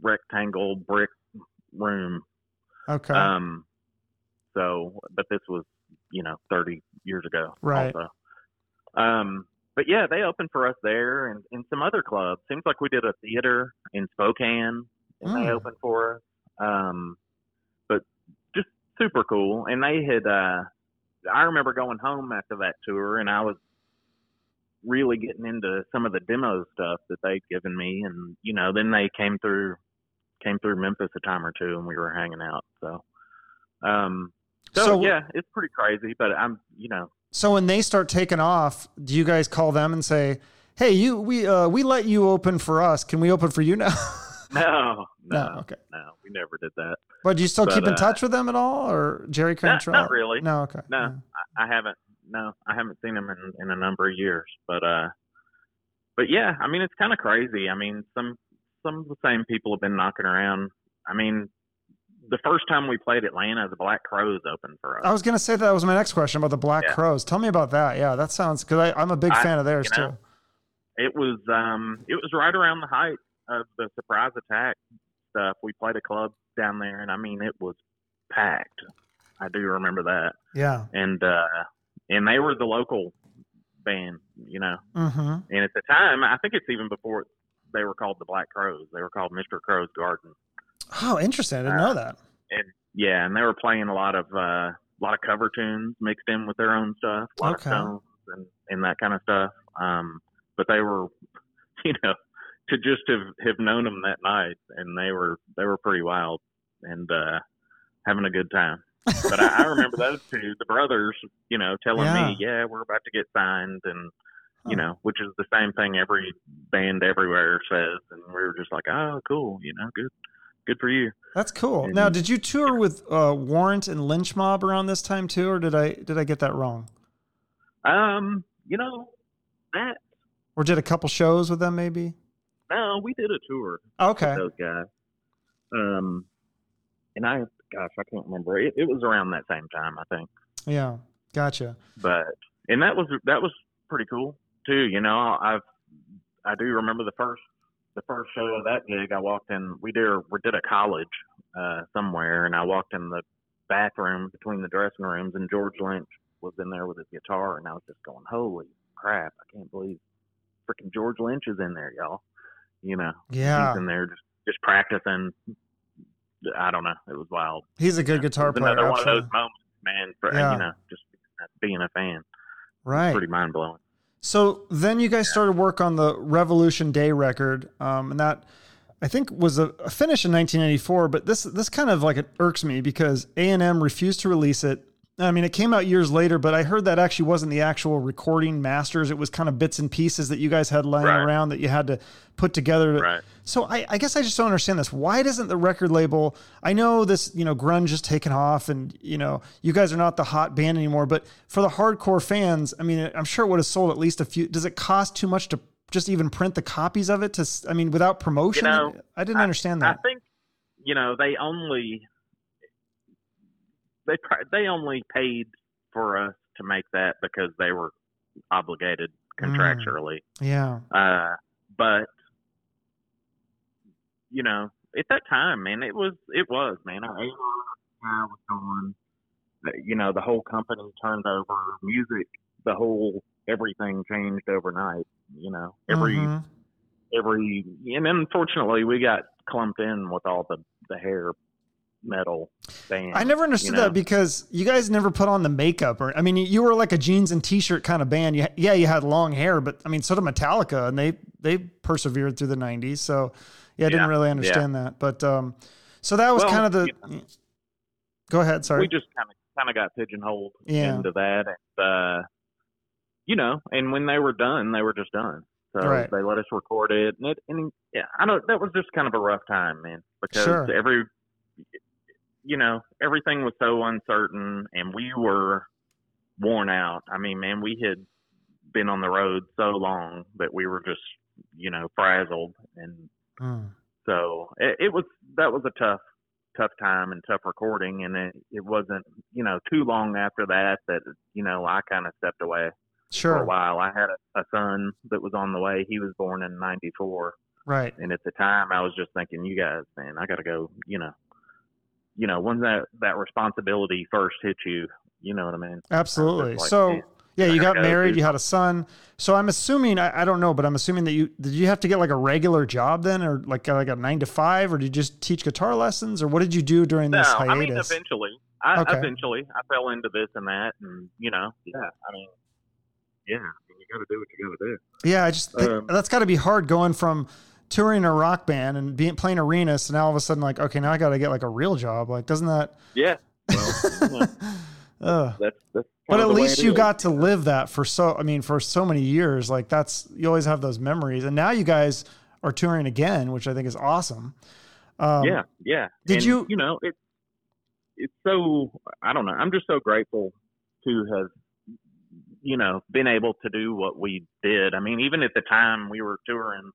rectangle brick room. Okay. Um, so, but this was, you know, 30 years ago. Right. Also. Um, but yeah, they opened for us there and in some other clubs. Seems like we did a theater in Spokane and they Mm. opened for us. Um, but just super cool. And they had, uh, I remember going home after that tour and I was really getting into some of the demo stuff that they'd given me. And, you know, then they came through, came through Memphis a time or two and we were hanging out. So, um, so, So- yeah, it's pretty crazy, but I'm, you know, so when they start taking off, do you guys call them and say, "Hey, you we uh we let you open for us. Can we open for you now?" *laughs* no, *laughs* no. no, Okay. no, we never did that. But do you still But, keep in uh, touch with them at all, or Jerry Cantrell? not really. No. Okay. No. I haven't. No, I haven't seen him in in a number of years. But uh, but yeah, I mean, it's kind of crazy. I mean, some some of the same people have been knocking around. I mean, the first time we played Atlanta, the Black Crowes opened for us. I was gonna say that was my next question about the Black Yeah. Crows. Tell me about that. Yeah, that sounds because I'm a big I- fan of theirs you know, too. it was um it was right around the height of the surprise attack stuff. We played a club down there, and I mean, it was packed. I do remember that, Yeah. and uh, and they were the local band, you know. Mm-hmm. And at the time, I think it's even before they were called the Black Crowes. They were called Mr. Crowe's Garden. Oh, interesting. I didn't know that. And yeah, and they were playing a lot of uh, a lot of cover tunes mixed in with their own stuff, a lot Okay. of and and that kind of stuff. Um, but they were, *laughs* you know, to just have have known them that night, and they were they were pretty wild and uh, having a good time. But I, I remember those two, the brothers, you know, telling Yeah. me, "Yeah, we're about to get signed," and you know, which is the same thing every band everywhere says. And we were just like, "Oh, cool, you know, good, good for you." That's cool. Now, did you tour with uh, Warrant and Lynch Mob around this time too, or did I did I get that wrong? Um, you know, that Or did a couple shows with them maybe? no, we did a tour Okay. with those guys. Um, and I, gosh, I can't remember. It, it was around that same time, I think. Yeah. Gotcha. But and that was that was pretty cool too. You know, I've I do remember the first the first show of that gig. I walked in. We did we did a college uh, somewhere, and I walked in the bathroom between the dressing rooms, and George Lynch was in there with his guitar, and I was just going, "Holy crap! I can't believe freaking George Lynch is in there, y'all." You know, Yeah. he's in there just just practicing. I don't know. It was wild. He's a good guitar player. Another one of those moments, man. For Yeah. you know, just being a fan, Right. pretty mind blowing. So then you guys started work on the Revolution Day record, um, and that I think was a, a finish in 1994. But this this kind of like it irks me because A and M refused to release it, I mean, it came out years later, but I heard that actually wasn't the actual recording masters. It was kind of bits and pieces that you guys had lying Right. around that you had to put together. Right. So I, I guess I just don't understand this. Why doesn't the record label? I know this, you know, grunge is taken off, and you know, you guys are not the hot band anymore. But for the hardcore fans, I mean, I'm sure it would have sold at least a few. Does it cost too much to just even print the copies of it? To, I mean, without promotion, know, I didn't understand that. I think you know they only they they only paid for us to make that because they were obligated Mm. contractually. yeah, Uh, but you know, at that time, man, it was it was man. Our A was gone. You know, the whole company turned over. Music, the whole everything changed overnight. You know, every Mhm. every and unfortunately we got clumped in with all the the hair metal bands. I never understood you know? that because you guys never put on the makeup or I mean you were like a jeans and t-shirt kind of band. You, yeah, you had long hair, but I mean so did Metallica and they they persevered through the 90s. So yeah, I didn't really understand that. But um so that was Well, kind of the you Go ahead, sorry. we just kind of kind of got pigeonholed Yeah. into that and uh you know and when they were done they were just done so Right. they let us record it and it and yeah i don't that was just kind of a rough time man because Sure. every you know everything was so uncertain and we were worn out i mean man we had been on the road so long that we were just you know frazzled and Mm. so it, it was that was a tough tough time and tough recording and it, it wasn't you know too long after that that you know i kind of stepped away for a Sure. while i had a, a son that was on the way he was born in 94 Right. and at the time i was just thinking you guys man i gotta go you know you know when that that responsibility first hits you you know what i mean Absolutely. like, so yeah, you got married, you had a son. So I'm assuming I, I don't know, but I'm assuming that you did you have to get like a regular job then or like like a 9 to 5 or did you just teach guitar lessons or what did you do during this no this i mean hiatus? eventually I, Okay. eventually i fell into this and that and you know yeah i mean yeah you gotta do what you gotta do Yeah, I just Um, that's got to be hard going from touring a rock band and being playing arenas and now all of a sudden like okay now I got to get like a real job. Like doesn't that yeah. Well. *laughs* That's that's but at of the way least you is. got to live that for so I mean for so many years. Like that's you always have those memories. And now you guys are touring again which I think is awesome. Um, yeah yeah. did And, you- you know it it's so i don't know. I'm just so grateful to have you know been able to do what we did. I mean even at the time we were touring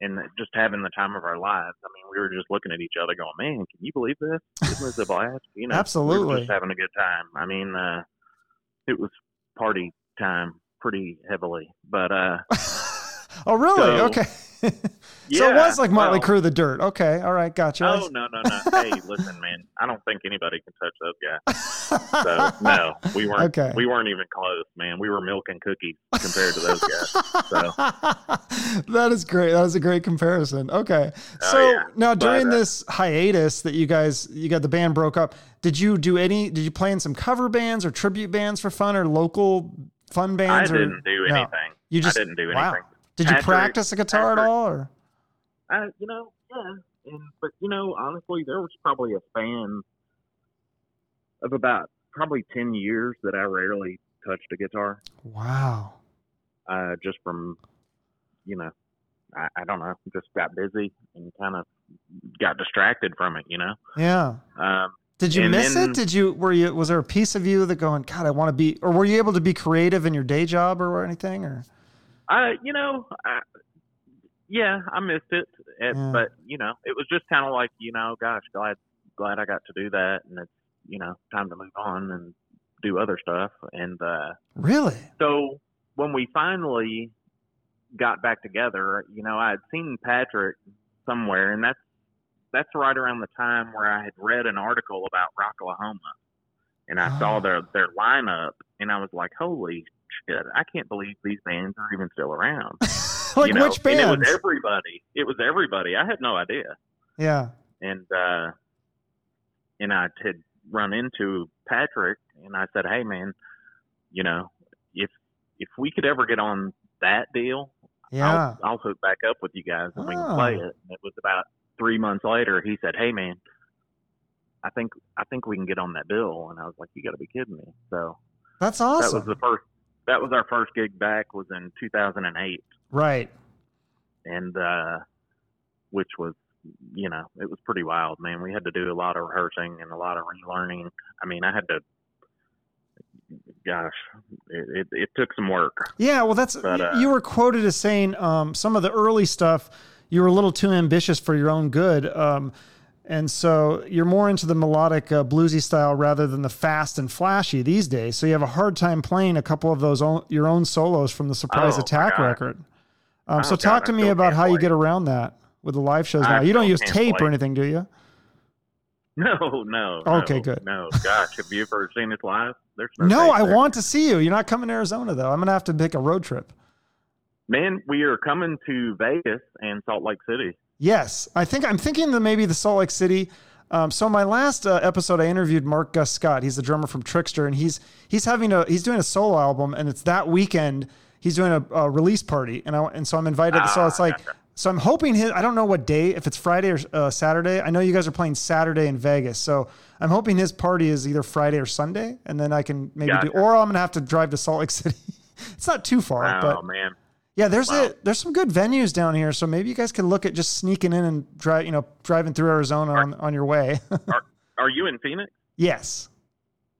and just having the time of our lives i mean we were just looking at each other going man can you believe this? This was a blast you know? We Absolutely. were just having a good time. I mean uh it was party time pretty heavily but uh *laughs* oh really? So- okay *laughs* so it was like Motley well- Crue the Dirt okay all right gotcha Oh no no no! Hey, *laughs* listen, man. I don't think anybody can touch those guys. So *laughs* no, we weren't. Okay. We weren't even close, man. We were milk and cookies compared to those guys. So that is great. That is a great comparison. Okay. Oh, So yeah. now But, during uh, this hiatus that you guys you got the band broke up, did you do any did you play in some cover bands or tribute bands for fun or local fun I bands or didn't do no. anything. You just I didn't do wow. Did you Patrick- practice the guitar at all or I, you know, yeah. And but you know, honestly, there was probably a span of about probably ten years that I rarely touched a guitar. Wow. Uh, just from, you know, I, I don't know, just got busy and kind of got distracted from it. You know. Yeah. Um, Did you miss then- it? Did you were you was there a piece of you that going, God, I want to be or were you able to be creative in your day job or anything or I, you know, I, yeah, I missed it, it Yeah. but you know, it was just kind of like, you know, gosh, glad, glad I got to do that, and it's, you know, time to move on and do other stuff. And uh, Really? so when we finally got back together, you know, I had seen Patrick somewhere, and that's that's right around the time where I had read an article about Rocklahoma, and I saw Oh. their their lineup, and I was like, holy shit, I can't believe these bands are even still around. *laughs* like you know? which And it was everybody. It was everybody. I had no idea, yeah. and uh, and I had run into Patrick, and I said, hey man, you know, if if we could ever get on that deal, Yeah. I'll, I'll hook back up with you guys and we Oh. can play it. And it was about three months later. He said, "Hey, man, I think I think we can get on that bill. And I was like, you got to be kidding me. So That's awesome. that was the first. That was our first gig back. Was in 2008, right. and uh, which was, you know, it was pretty wild, man. We had to do a lot of rehearsing and a lot of relearning. I mean, I had to. Gosh, it, it, it took some work. Yeah, well, that's But, uh, you were quoted as saying um, some of the early stuff you were a little too ambitious for your own good, um, and so you're more into the melodic uh, bluesy style rather than the fast and flashy these days. So you have a hard time playing a couple of those own, your own solos from the Surprise Oh, Attack record. Um, Oh, so God, talk to I me about how you get around that with the live shows I now. You don't use tape or anything, do you? *laughs* No, no. Okay, no, good. No, gosh, have you ever seen us live? There's no. No, I there. want to see you. You're not coming to Arizona though. I'm gonna have to make a road trip. Man, we are coming to Vegas and Salt Lake City. Yes, I think I'm thinking that maybe the Salt Lake City. Um, so my last uh, episode, I interviewed Mark Gus Scott. He's the drummer from Trixter, and he's he's having a he's doing a solo album, and it's that weekend. He's doing a, a release party, and I and so I'm invited. so Ah, it's like gotcha. so I'm hoping his. I don't know what day, if it's Friday or uh, Saturday. I know you guys are playing Saturday in Vegas, so I'm hoping his party is either Friday or Sunday, and then I can maybe do. Or I'm gonna have to drive to Salt Lake *laughs* City. it's not too far, Oh but man, yeah, there's Wow. a there's some good venues down here, so maybe you guys can look at just sneaking in and drive, you know, driving through Arizona on, on your way. *laughs* are you in Phoenix? yes,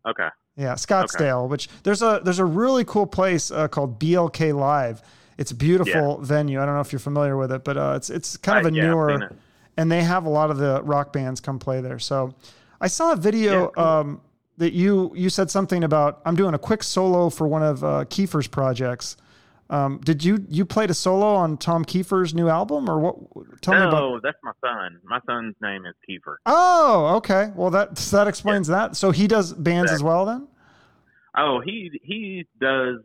Okay. yeah, Scottsdale. Which there's a there's a really cool place uh, called BLK Live. It's a beautiful venue. I don't know if you're familiar with it, but uh, it's it's kind of a yeah, newer, and they have a lot of the rock bands come play there. So I saw a video Yeah, cool. um, that you you said something about I'm doing a quick solo for one of uh, Kiefer's projects. Um, did you you played a solo on Tom Keifer's new album or what? Tell me about. no, that's my son. My son's name is Kiefer. Oh, okay. Well, that that explains that. So he does bands as well then. Oh, he he does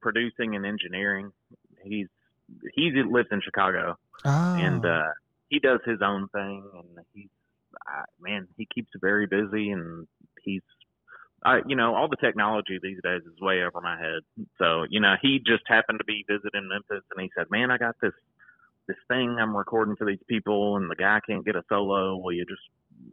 producing and engineering. He's he lives in Chicago Oh, and uh, he does his own thing, and he's uh, man, he keeps very busy, and he's. I, you know, all the technology these days is way over my head. So, you know, he just happened to be visiting Memphis, and he said, "Man, I got this this thing I'm recording for these people, and the guy can't get a solo. Will you just,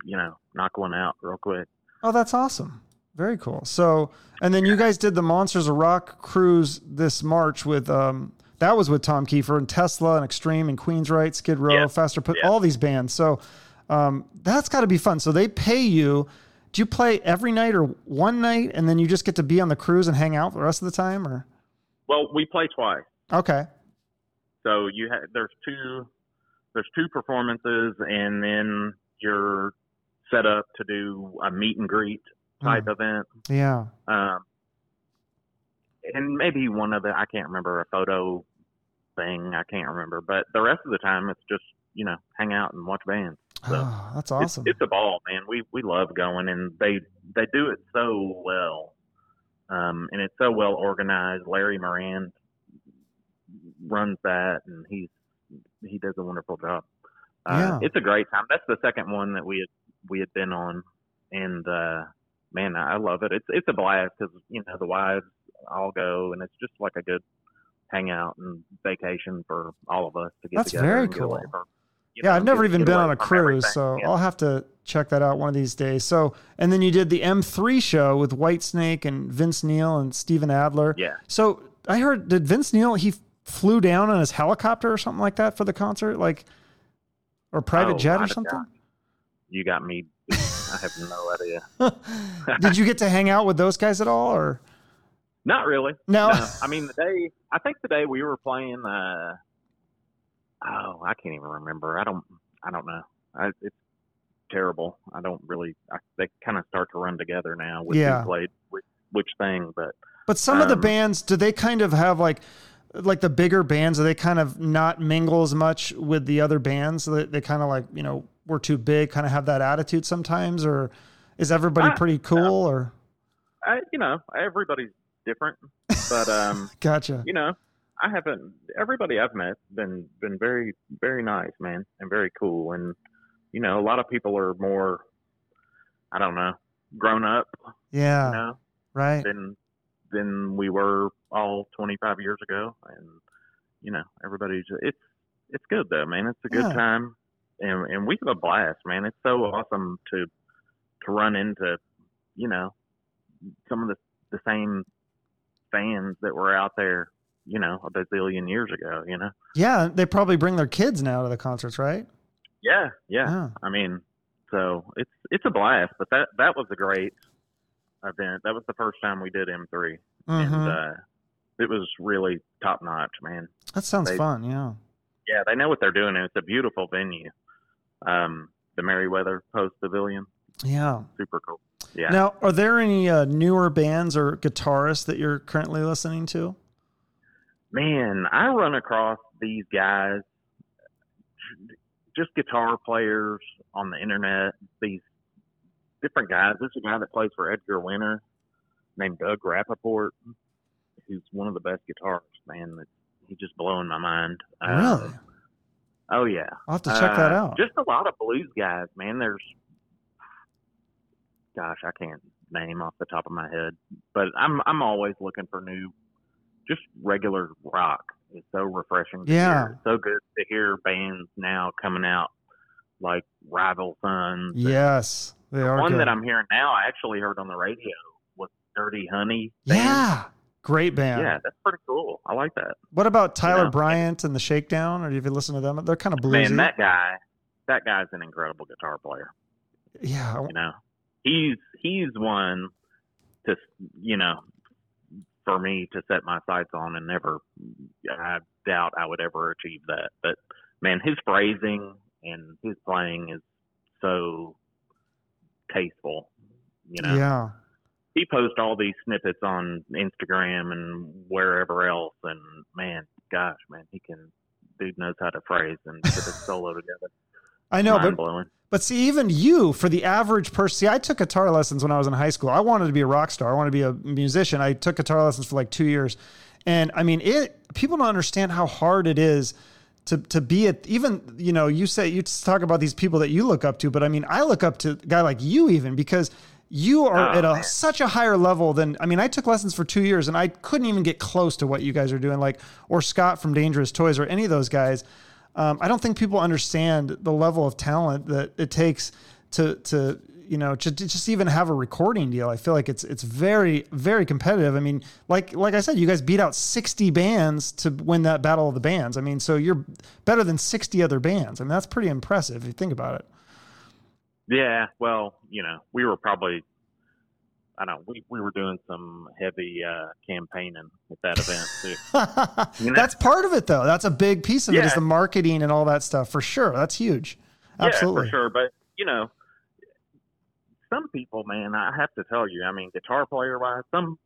you know, knock one out real quick?" oh, that's awesome. Very cool. So, and then you guys did the Monsters of Rock cruise this March with um that was with Tom Keifer and Tesla and Extreme and Queensryche, Skid Row, Yeah. Faster Put, Yeah. all these bands. So, um, that's got to be fun. So they pay you. Do you play every night or one night, and then you just get to be on the cruise and hang out the rest of the time, or Well, we play twice. okay, So you have there's two there's two performances, and then you're set up to do a meet and greet type event. yeah, Um, and maybe one of the I can't remember a photo thing. I can't remember, but the rest of the time it's just you know hang out and watch bands. So oh, that's awesome. it's a ball, man. We we love going, and they they do it so well, um, and it's so well organized. Larry Morand runs that, and he's he does a wonderful job. Uh, Yeah. It's a great time. That's the second one that we had we had been on, and uh, man, I love it. It's it's a blast because you know the wives all go, and it's just like a good hangout and vacation for all of us to get That's together. very and get cool. Yeah, know, I've never even been on a cruise, so Yeah. I'll have to check that out one of these days. So, and then you did the M3 show with Whitesnake and Vince Neil and Steven Adler. Yeah. So I heard, did Vince Neil, he flew down on his helicopter or something like that for the concert? Like, or private Oh, jet or something? got- You got me. I have no idea. *laughs* did you get to hang out with those guys at all or? Not really. No. I mean, the day I think the day we were playing. uh Oh, I can't even remember. I don't. I don't know. I, it's terrible. I don't really. I, they kind of start to run together now with Yeah. who played which, which thing, but But some of the Um, bands, do they kind of have like, like the bigger bands, do they kind of not mingle as much with the other bands? They, they kind of like, you know, we're too big, kind of have that attitude sometimes, or is everybody Uh, pretty cool? Or I, you know, everybody's different. But um, *laughs* gotcha. you know, I haven't. Everybody I've met been been very very nice, man, and very cool. And you know, a lot of people are more, I don't know, grown up, Yeah. you know, Right. than than we were all 25 years ago. And you know, everybody's it's it's good though, man. It's a good Yeah. time, and and we have a blast, man. It's so awesome to to run into, you know, some of the the same fans that were out there, you know, a bazillion years ago. You know. Yeah, they probably bring their kids now to the concerts, right? Yeah, yeah. Yeah. I mean, so it's it's a blast. But that that was a great event. That was the first time we did M3, and Mhm. uh, it was really top notch, man. that sounds they- fun. Yeah. Yeah, they know what they're doing, and it's a beautiful venue. Um, the Merriweather Post Pavilion, Yeah. super cool. Yeah. Now, are there any uh, newer bands or guitarists that you're currently listening to? Man, I run across these guys, just guitar players on the internet. These different guys. There's a guy that plays for Edgar Winter named Doug Rappoport, who's one of the best guitarists. Man, that he's just blowing my mind. Uh, really? Oh yeah. I'll have to check that Uh, out. Just a lot of blues guys, man. There's, gosh, I can't name off the top of my head, but I'm I'm always looking for new, just regular rock. It's so refreshing. To Yeah. hear. It's so good to hear bands now coming out like Rival Sons. yes, they are. One good. that I'm hearing now, I actually heard on the radio was Dirty Honey. band. Yeah. Great band. Yeah, that's pretty cool. I like that. What about Tyler know. Bryant and the Shakedown? Or have you listen to them? They're kind of bluesy. Man, that guy, that guy's an incredible guitar player. yeah. you know he's he's one to you know for me to set my sights on and never i doubt i would ever achieve that. But man his phrasing and his playing is so tasteful you know? Yeah. he posts all these snippets on instagram and wherever else and man gosh man he can dude knows how to phrase and put his *laughs* solo together I know, mind but blowing But see, even you, for the average person, see, I took guitar lessons when I was in high school. I wanted to be a rock star. I wanted to be a musician. I took guitar lessons for like two years, and I mean, it. People don't understand how hard it is to to be at. Even you know, you say you talk about these people that you look up to, but I mean, I look up to a guy like you even because you are Oh, at a such a higher level than. I mean, I took lessons for two years, and I couldn't even get close to what you guys are doing, like or Scott from Dangerous Toys or any of those guys. Um, I don't think people understand the level of talent that it takes to to you know to, to just even have a recording deal. I feel like it's it's very very competitive. I mean, like like I said, you guys beat out sixty bands to win that battle of the bands. I mean, so you're better than sixty other bands. I mean, that's pretty impressive if you think about it. Yeah, well, you know, we were probably, I don't know, we, we were doing some heavy uh, campaigning at that event too. *laughs* You know? That's part of it, though. That's a big piece of it is the marketing and all that stuff for sure. That's huge. Absolutely. Yeah, for sure. But, you know, some people, man, I have to tell you, I mean, guitar player wise, some,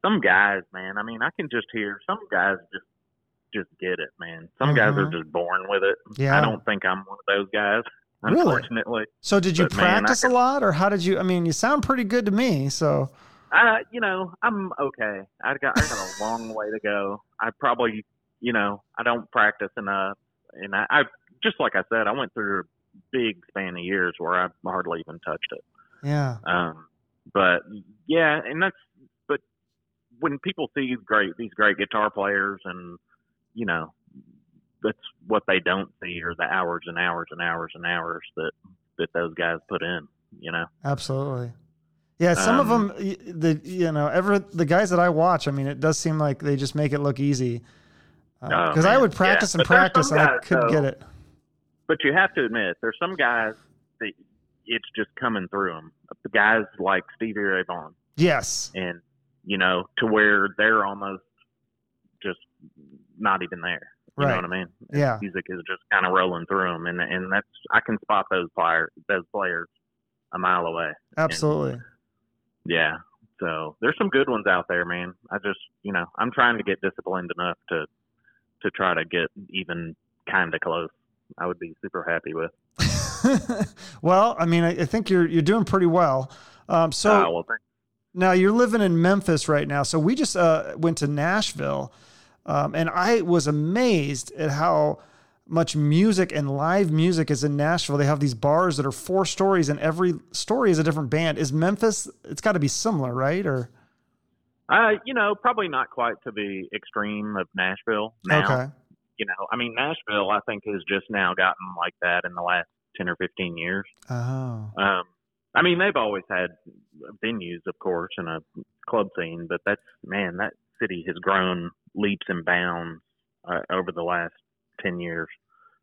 some guys, man, I mean, I can just hear some guys just, just get it, man. Some guys are Mhm. just born with it. Yeah. I don't think I'm one of those guys, Really? unfortunately. So did you But, man, practice a lot, or how did you? I mean, you sound pretty good to me. So Uh, you know, I'm okay. I got I got a long way to go. I probably, you know, I don't practice enough, and I, I just like I said, I went through a big span of years where I hardly even touched it. yeah, Um, but yeah, and that's but when people see these great these great guitar players, and you know, that's what they don't see are the hours and hours and hours and hours that that those guys put in. You know. absolutely. Yeah, some of Um, them, the you know, ever the guys that I watch, I mean, it does seem like they just make it look easy. Because Oh, I would practice Yeah, and practice, and I couldn't get it. but you have to admit, there's some guys that it's just coming through them. The guys like Stevie Ray Vaughan, Yes, and you know, to where they're almost just not even there. You Right. know what I mean? Yeah. Music is just kind of rolling through them, and and that's I can spot those players, those players, a mile away. absolutely. Yeah. So there's some good ones out there, man. I just, you know, I'm trying to get disciplined enough to to try to get even kind of close. I would be super happy with. *laughs* well, I mean, I, I think you're you're doing pretty well. Um, so uh, well, Now you're living in Memphis right now. So we just uh, went to Nashville, um, and I was amazed at how much music and live music is in Nashville. They have these bars that are four stories, and every story is a different band. Is Memphis? It's got to be similar, right? Or Uh, you know, probably not quite to the extreme of Nashville now. okay, You know, I mean, Nashville, I think, has just now gotten like that in the last 10 or 15 years. oh, Um, I mean, they've always had venues, of course, and a club scene, but that's man, that city has grown leaps and bounds uh, over the last ten years.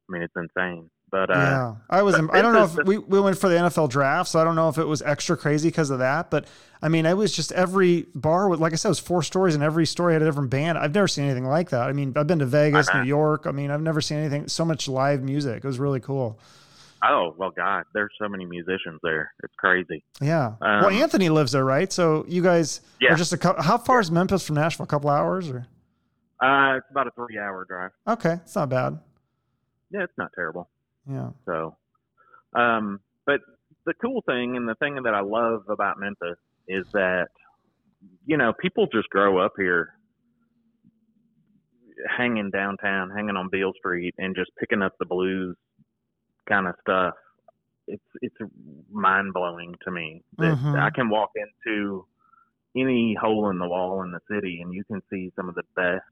I mean, it's insane. But uh, yeah, I was. I don't know if we, we went for the NFL draft, so I don't know if it was extra crazy because of that. But I mean, it was just every bar with, like I said, it was four stories, and every story had a different band. I've never seen anything like that. I mean, I've been to Vegas, New York. I mean, I've never seen anything so much live music. It was really cool. Oh well, God, there's so many musicians there. It's crazy. Yeah. Um, well, Anthony lives there, right? So you guys yeah. are just a couple. How far is Memphis from Nashville? A couple hours, or? Uh, it's about a three-hour drive. Okay, it's not bad. Yeah, it's not terrible. Yeah. So, um, but the cool thing and the thing that I love about Memphis is that, you know, people just grow up here hanging downtown, hanging on Beale Street and just picking up the blues kind of stuff. It's, it's mind blowing to me that mm-hmm. I can walk into any hole in the wall in the city and you can see some of the best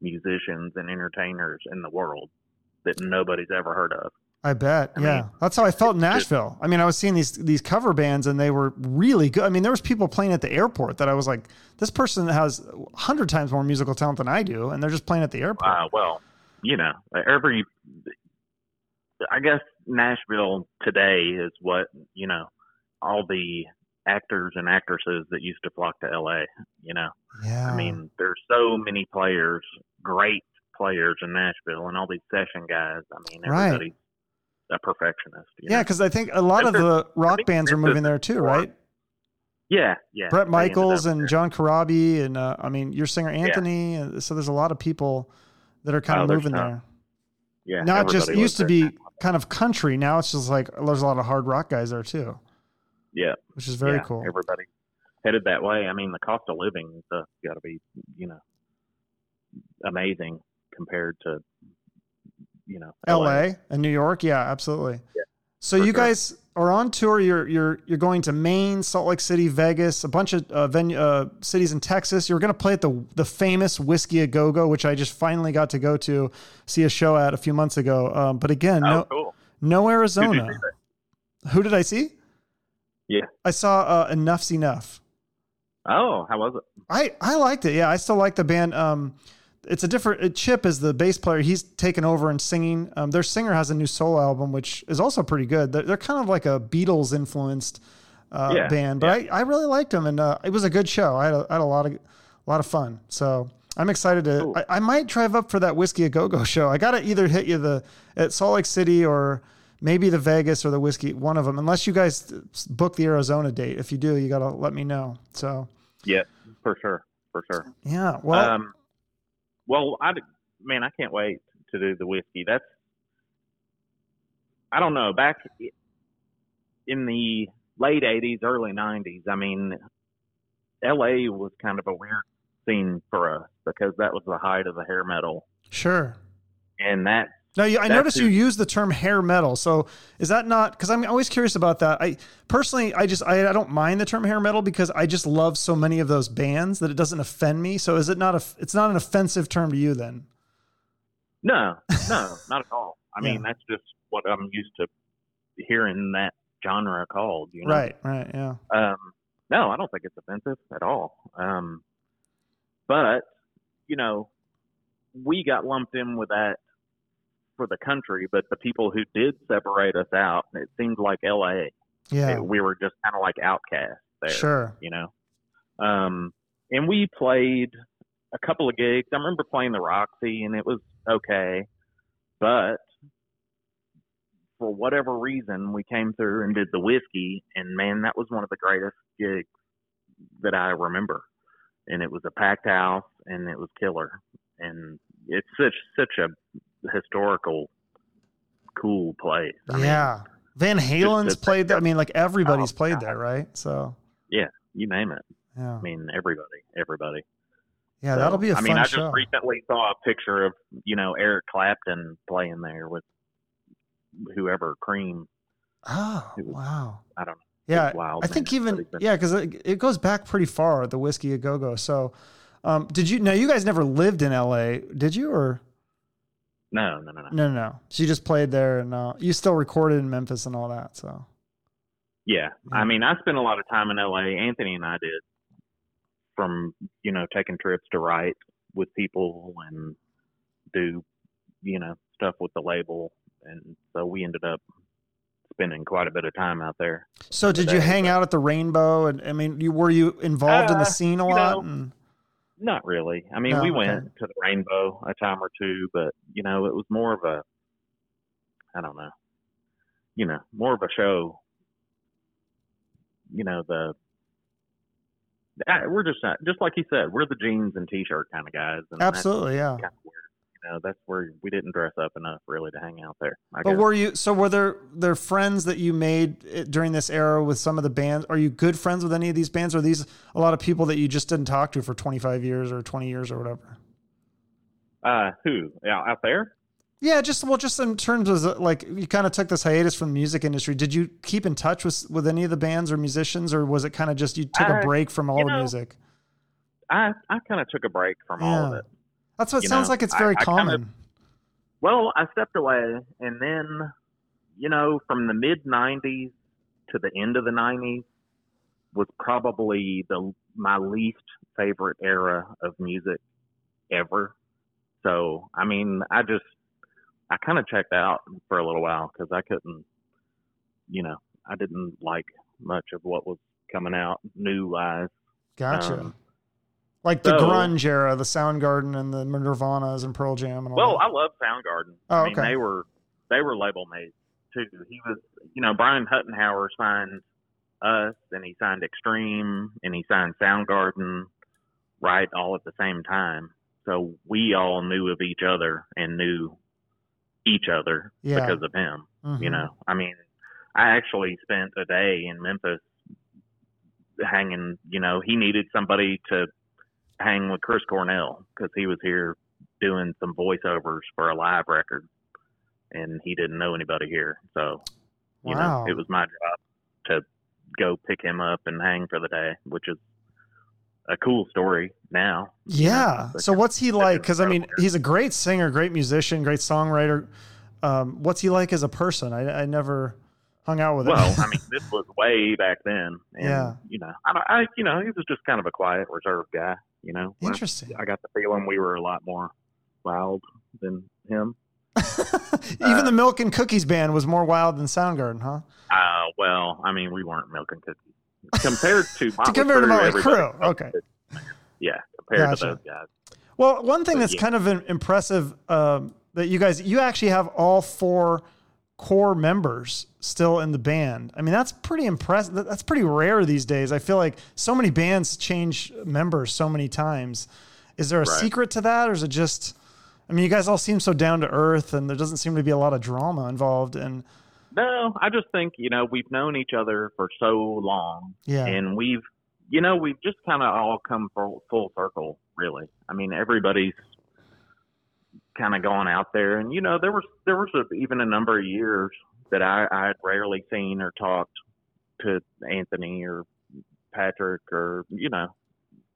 musicians and entertainers in the world that nobody's ever heard of. I bet. I yeah. Mean, That's how I felt in Nashville. I mean, I was seeing these these cover bands and they were really good. I mean, there was people playing at the airport that I was like, this person has a hundred times more musical talent than I do, and they're just playing at the airport. Uh, well, you know, every I guess Nashville today is what, you know, all the actors and actresses that used to flock to LA, you know. Yeah. I mean, there's so many players, great players in Nashville and all these session guys. I mean, everybody's right. a perfectionist. yeah, because I think a lot of the rock bands are moving there too, right? Yeah, yeah. Bret Michaels and there. John Corabi and uh, I mean your singer Anthony. Yeah. So there's a lot of people that are kind oh, of moving there. Yeah, not just used to be kind of country. Now it's just like there's a lot of hard rock guys there too. Yeah, which is very yeah, cool. Everybody headed that way. I mean, the cost of living stuff got to be you know amazing compared to you know LA, LA and New York. Yeah, absolutely. Yeah, so you sure. guys are on tour. You're you're you're going to Maine, Salt Lake City, Vegas, a bunch of uh, venue uh, cities in Texas. You're going to play at the the famous Whisky a Go Go, which I just finally got to go to see a show at a few months ago. Um, but again, oh, no cool. no Arizona. Who did I see? Yeah, I saw uh, Enuff Z'Nuff. Oh, how was it? I I liked it. Yeah, I still like the band. Um, it's a different Chip is the bass player. He's taken over and singing. Um, their singer has a new solo album, which is also pretty good. They're, they're kind of like a Beatles influenced uh, yeah, band, but yeah. I, I really liked them, and uh, it was a good show. I had a, I had a lot of a lot of fun. So I'm excited to. I, I, might drive up for that whisky a go go *laughs* show. I got to either hit you the at Salt Lake City or maybe the Vegas or the whisky, one of them. Unless you guys book the Arizona date. If you do, you got to let me know. So yeah, for sure, for sure. Yeah. Well. Um, well, I man, I can't wait to do the whisky. That's I don't know back in the late '80s, early '90s. I mean, L.A. was kind of a weird scene for us because that was the height of the hair metal. Sure. And that now, I noticed you use the term hair metal. So is that not because I'm always curious about that? I personally, I just I, I don't mind the term hair metal because I just love so many of those bands that it doesn't offend me. So is it not a? It's not an offensive term to you then? No, no, *laughs* not at all. I yeah. mean, that's just what I'm used to hearing that genre called. You know? Right, right, yeah. Um, no, I don't think it's offensive at all. Um, but you know, we got lumped in with that for the country, but the people who did separate us out, it seemed like L.A. Yeah, it, we were just kind of like outcasts there. Sure, you know. Um, and we played a couple of gigs. I remember playing the Roxy, and it was okay, but for whatever reason, we came through and did the whisky, and man, that was one of the greatest gigs that I remember. And it was a packed house, and it was killer. And it's such such a historical, cool place. I yeah. Mean, Van Halen's played there. I mean, like everybody's oh, played God. there, right? So yeah, you name it. Yeah. I mean, everybody, everybody. Yeah, so, that'll be a I mean, I just recently saw a picture of you know Eric Clapton playing there with whoever Cream. Oh was, wow! I don't know. Yeah, wild, I think even yeah, because it, it, goes back pretty far. The whisky a go go. So, um, did you? Now you guys never lived in L.A. Did you or? No, no, no, no. No, no. She just played there, and uh, you still recorded in Memphis and all that. So. Yeah. I mean, I spent a lot of time in LA. Anthony and I did from, you know, taking trips to write with people and do, you know, stuff with the label. And so we ended up spending quite a bit of time out there. So did you hang out at the Rainbow? And I mean, you, were you involved uh, in the uh, scene a lot? Know, and... Not really. I mean, no, we went to the Rainbow a time or two, but you know, it was more of a, I don't know, you know, more of a show. You know, the we're just not, just like you said, we're the jeans and t-shirt kind of guys. And Absolutely, yeah. Kind of you know, that's where we didn't dress up enough really to hang out there. I but guess. were you? So were there there friends that you made eh, during this era with some of the bands? Are you good friends with any of these bands? Or are these a lot of people that you just didn't talk to for twenty five years or twenty years or whatever? Uh, who out there? Yeah, just well, just in terms of like you kind of took this hiatus from the music industry. Did you keep in touch with with any of the bands or musicians, or was it kind of just you took uh, a break from all the know, music? I I kind of took a break from yeah. all of it. That's what sounds know, like it's very I, common. Kind of, well, I stepped away, and then, you know, from the mid '90s to the end of the '90s was probably the my least favorite era of music ever. So, I mean, I just I kind of checked out for a little while because I couldn't, you know, I didn't like much of what was coming out new wise. Gotcha. Um, like the so, grunge era, the Soundgarden and the Nirvanas and Pearl Jam and all Well, that. I love Soundgarden. Oh, I mean, okay. they were they were label mates too. He was, you know, Brian Huttenhauer signed us, and he signed Extreme, and he signed Soundgarden, right, all at the same time. So we all knew of each other and knew each other yeah. because of him. Mm-hmm. You know, I mean, I actually spent a day in Memphis hanging. You know, he needed somebody to hang with Chris Cornell because he was here doing some voiceovers for a live record, and he didn't know anybody here. So, you wow. know, it was my job to go pick him up and hang for the day, which is a cool story now. Yeah. You know, so what's he like? Because I mean, he's a great singer, great musician, great songwriter. Um, what's he like as a person? I, I never hung out with him. Well, I *laughs* mean, this was way back then. And, yeah. You know, I, I, you know, he was just kind of a quiet, reserved guy. You know, interesting. I, I got the feeling we were a lot more wild than him. *laughs* Even uh, the Milk and Cookies band was more wild than Soundgarden, huh? Uh, well, I mean, we weren't Milk and Cookies compared to *laughs* to compare to Motley Crue. Okay. Yeah, compared gotcha. to those guys. Well, one thing but, that's yeah. kind of impressive um, that you guys you actually have all four core members still in the band. I mean, that's pretty impressive. That's pretty rare these days. I feel like so many bands change members so many times. Is there a right. secret to that, or is it just? I mean, you guys all seem so down to earth, and there doesn't seem to be a lot of drama involved. And no, I just think you know we've known each other for so long, yeah, and we've you know we've just kind of all come full, full circle, really. I mean, everybody's kind of gone out there, and you know, there was there was a, even a number of years that I I had rarely seen or talked to Anthony or Patrick or you know,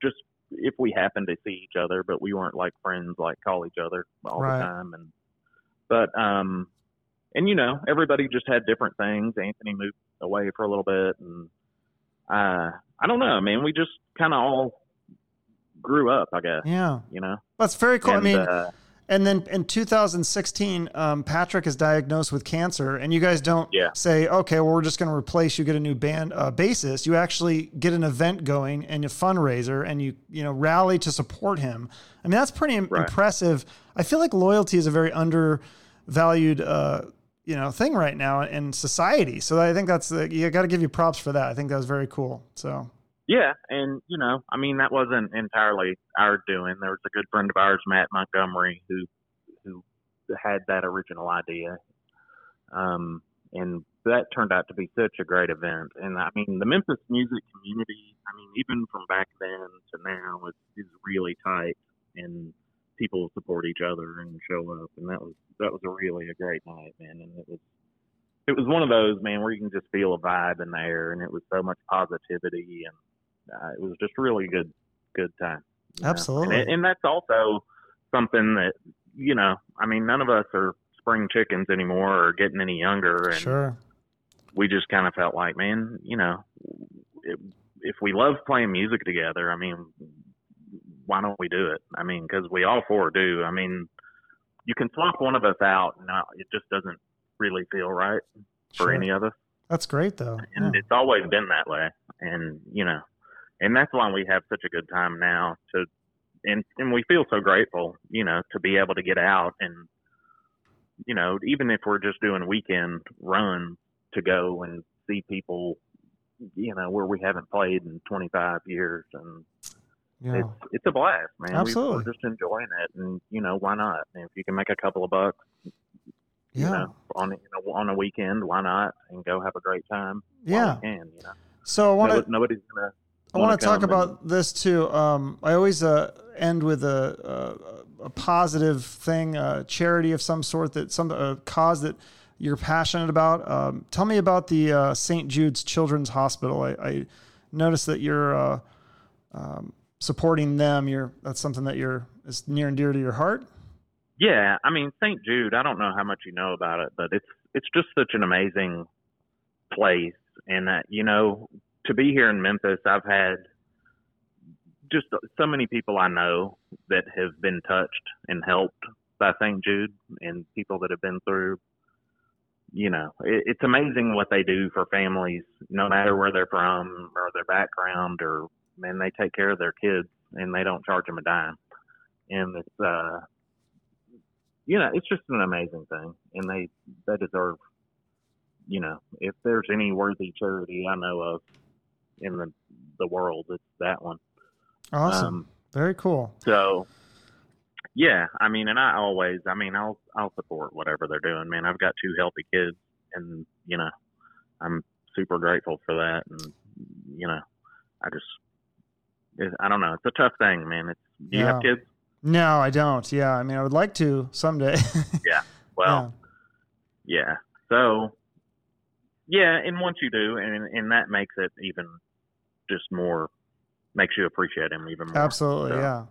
just if we happened to see each other, but we weren't like friends, like call each other all right. the time, and but um, and you know, everybody just had different things. Anthony moved away for a little bit, and uh, I don't know. I mean, we just kind of all grew up, I guess. Yeah. You know, that's very cool. And, I mean. Uh, and then in 2016, um, Patrick is diagnosed with cancer, and you guys don't yeah. say, "Okay, well, we're just going to replace you, get a new band uh, bassist." You actually get an event going and a fundraiser, and you you know rally to support him. I mean, that's pretty right. impressive. I feel like loyalty is a very undervalued uh, you know thing right now in society. So I think that's uh, you got to give you props for that. I think that was very cool. So yeah, and you know, I mean, that wasn't entirely our doing. There was a good friend of ours, Matt Montgomery, who who had that original idea, um, and that turned out to be such a great event. And I mean, the Memphis music community, I mean, even from back then to now, is is really tight, and people support each other and show up. And that was that was a really a great night, man. And it was it was one of those man where you can just feel a vibe in the air, and it was so much positivity and uh, it was just really good, good time. Absolutely, and, and, that's also something that you know. I mean, none of us are spring chickens anymore or getting any younger. And, sure. we just kind of felt like, man, you know, if, if we love playing music together, I mean, why don't we do it? I mean, because we all four do. I mean, you can swap one of us out, and it just doesn't really feel right for Sure. any of us. That's great though. And Yeah. it's always been that way. And you know, and that's why we have such a good time now. To and and we feel so grateful, you know, to be able to get out and you know, even if we're just doing a weekend run to go and see people, you know, where we haven't played in 25 years, and Yeah. it's it's a blast, man. Absolutely. we're just enjoying it, and you know, why not? And if you can make a couple of bucks, Yeah. you know, on you know, on a weekend, why not? And go have a great time. Yeah. can, you know. So I want to No- nobody's gonna. I want wanna talk about this too. Um, I always uh, end with a, a, a positive thing, a charity of some sort that some a cause that you're passionate about. Um, tell me about the uh, St. Jude's Children's Hospital. I, I noticed that you're uh, um, supporting them. You're that's something that you're is near and dear to your heart. Yeah, I mean St. Jude. I don't know how much you know about it, but it's it's just such an amazing place, and that you know to be here in Memphis, I've had just so many people I know that have been touched and helped by St. Jude, and people that have been through. You know, it, it's amazing what they do for families, no matter where they're from or their background, or man, they take care of their kids and they don't charge them a dime, and it's uh you know, it's just an amazing thing, and they they deserve. You know, if there's any worthy charity I know of in the the world, it's that one. Awesome, Um, very cool. so, yeah, I mean, and I always, I mean, I'll I'll support whatever they're doing. Man, I've got two healthy kids, and you know, I'm super grateful for that. And you know, I just, it, I don't know, it's a tough thing, man. It's do you have kids? No, I don't. Yeah, I mean, I would like to someday. *laughs* Yeah. Well, Yeah. So, yeah, and once you do, and and that makes it even just more makes you appreciate him even more. Absolutely, So, yeah.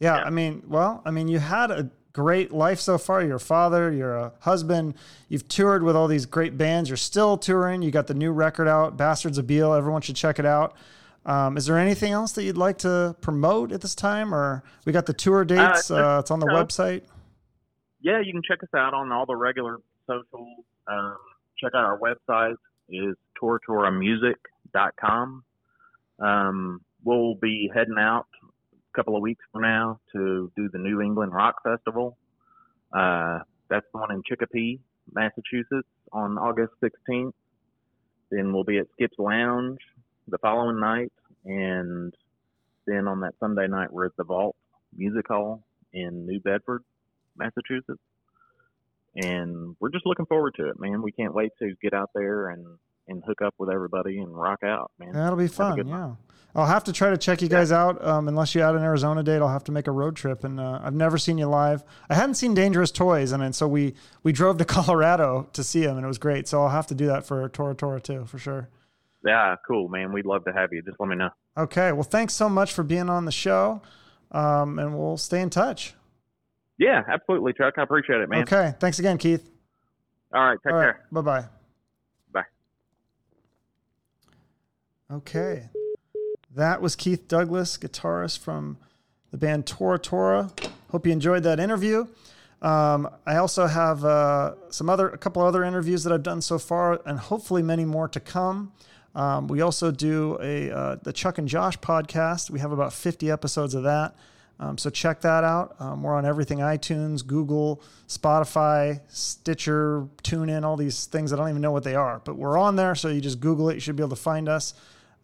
yeah. yeah. I mean, well, I mean, you had a great life so far. You're a father, you're a husband. You've toured with all these great bands. You're still touring. You got the new record out, Bastards of Beale. Everyone should check it out. Um, is there anything else that you'd like to promote at this time, or we got the tour dates? Uh, it's on the no. website. Yeah, you can check us out on all the regular socials. Um, check out our website is toratoramusic.com. Um, we'll be heading out a couple of weeks from now to do the New England Rock Festival. Uh, that's the one in Chicopee, Massachusetts on August 16th. Then we'll be at Skip's Lounge the following night. And then on that Sunday night, we're at the Vault Music Hall in New Bedford, Massachusetts. And we're just looking forward to it, man. We can't wait to get out there and, and hook up with everybody and rock out, man. That'll be fun. Yeah. I'll have to try to check you guys out. Um, unless you add an Arizona date, I'll have to make a road trip. And uh, I've never seen you live. I hadn't seen Dangerous Toys, and, and so we we drove to *laughs* Colorado to see him, and it was great. So I'll have to do that for Tora Tora too, for sure. Yeah, cool, man. We'd love to have you. Just let me know. Okay. Well, thanks so much for being on the show, um, and we'll stay in touch. Yeah, absolutely, Chuck. I appreciate it, man. Okay. Thanks again, Keith. All right, take All right. care. Bye. Bye. Okay. That was Keith Douglas, guitarist from the band Tora Tora. Hope you enjoyed that interview. Um, I also have uh, some other, a couple other interviews that I've done so far, and hopefully many more to come. Um, we also do a uh, the Chuck and Josh podcast. We have about 50 episodes of that. Um, so check that out. Um, we're on everything iTunes, Google, Spotify, Stitcher, TuneIn, all these things. I don't even know what they are, but we're on there. So you just Google it. You should be able to find us.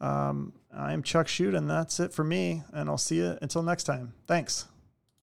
Um, I'm Chuck Shute, and that's it for me. And I'll see you until next time. Thanks.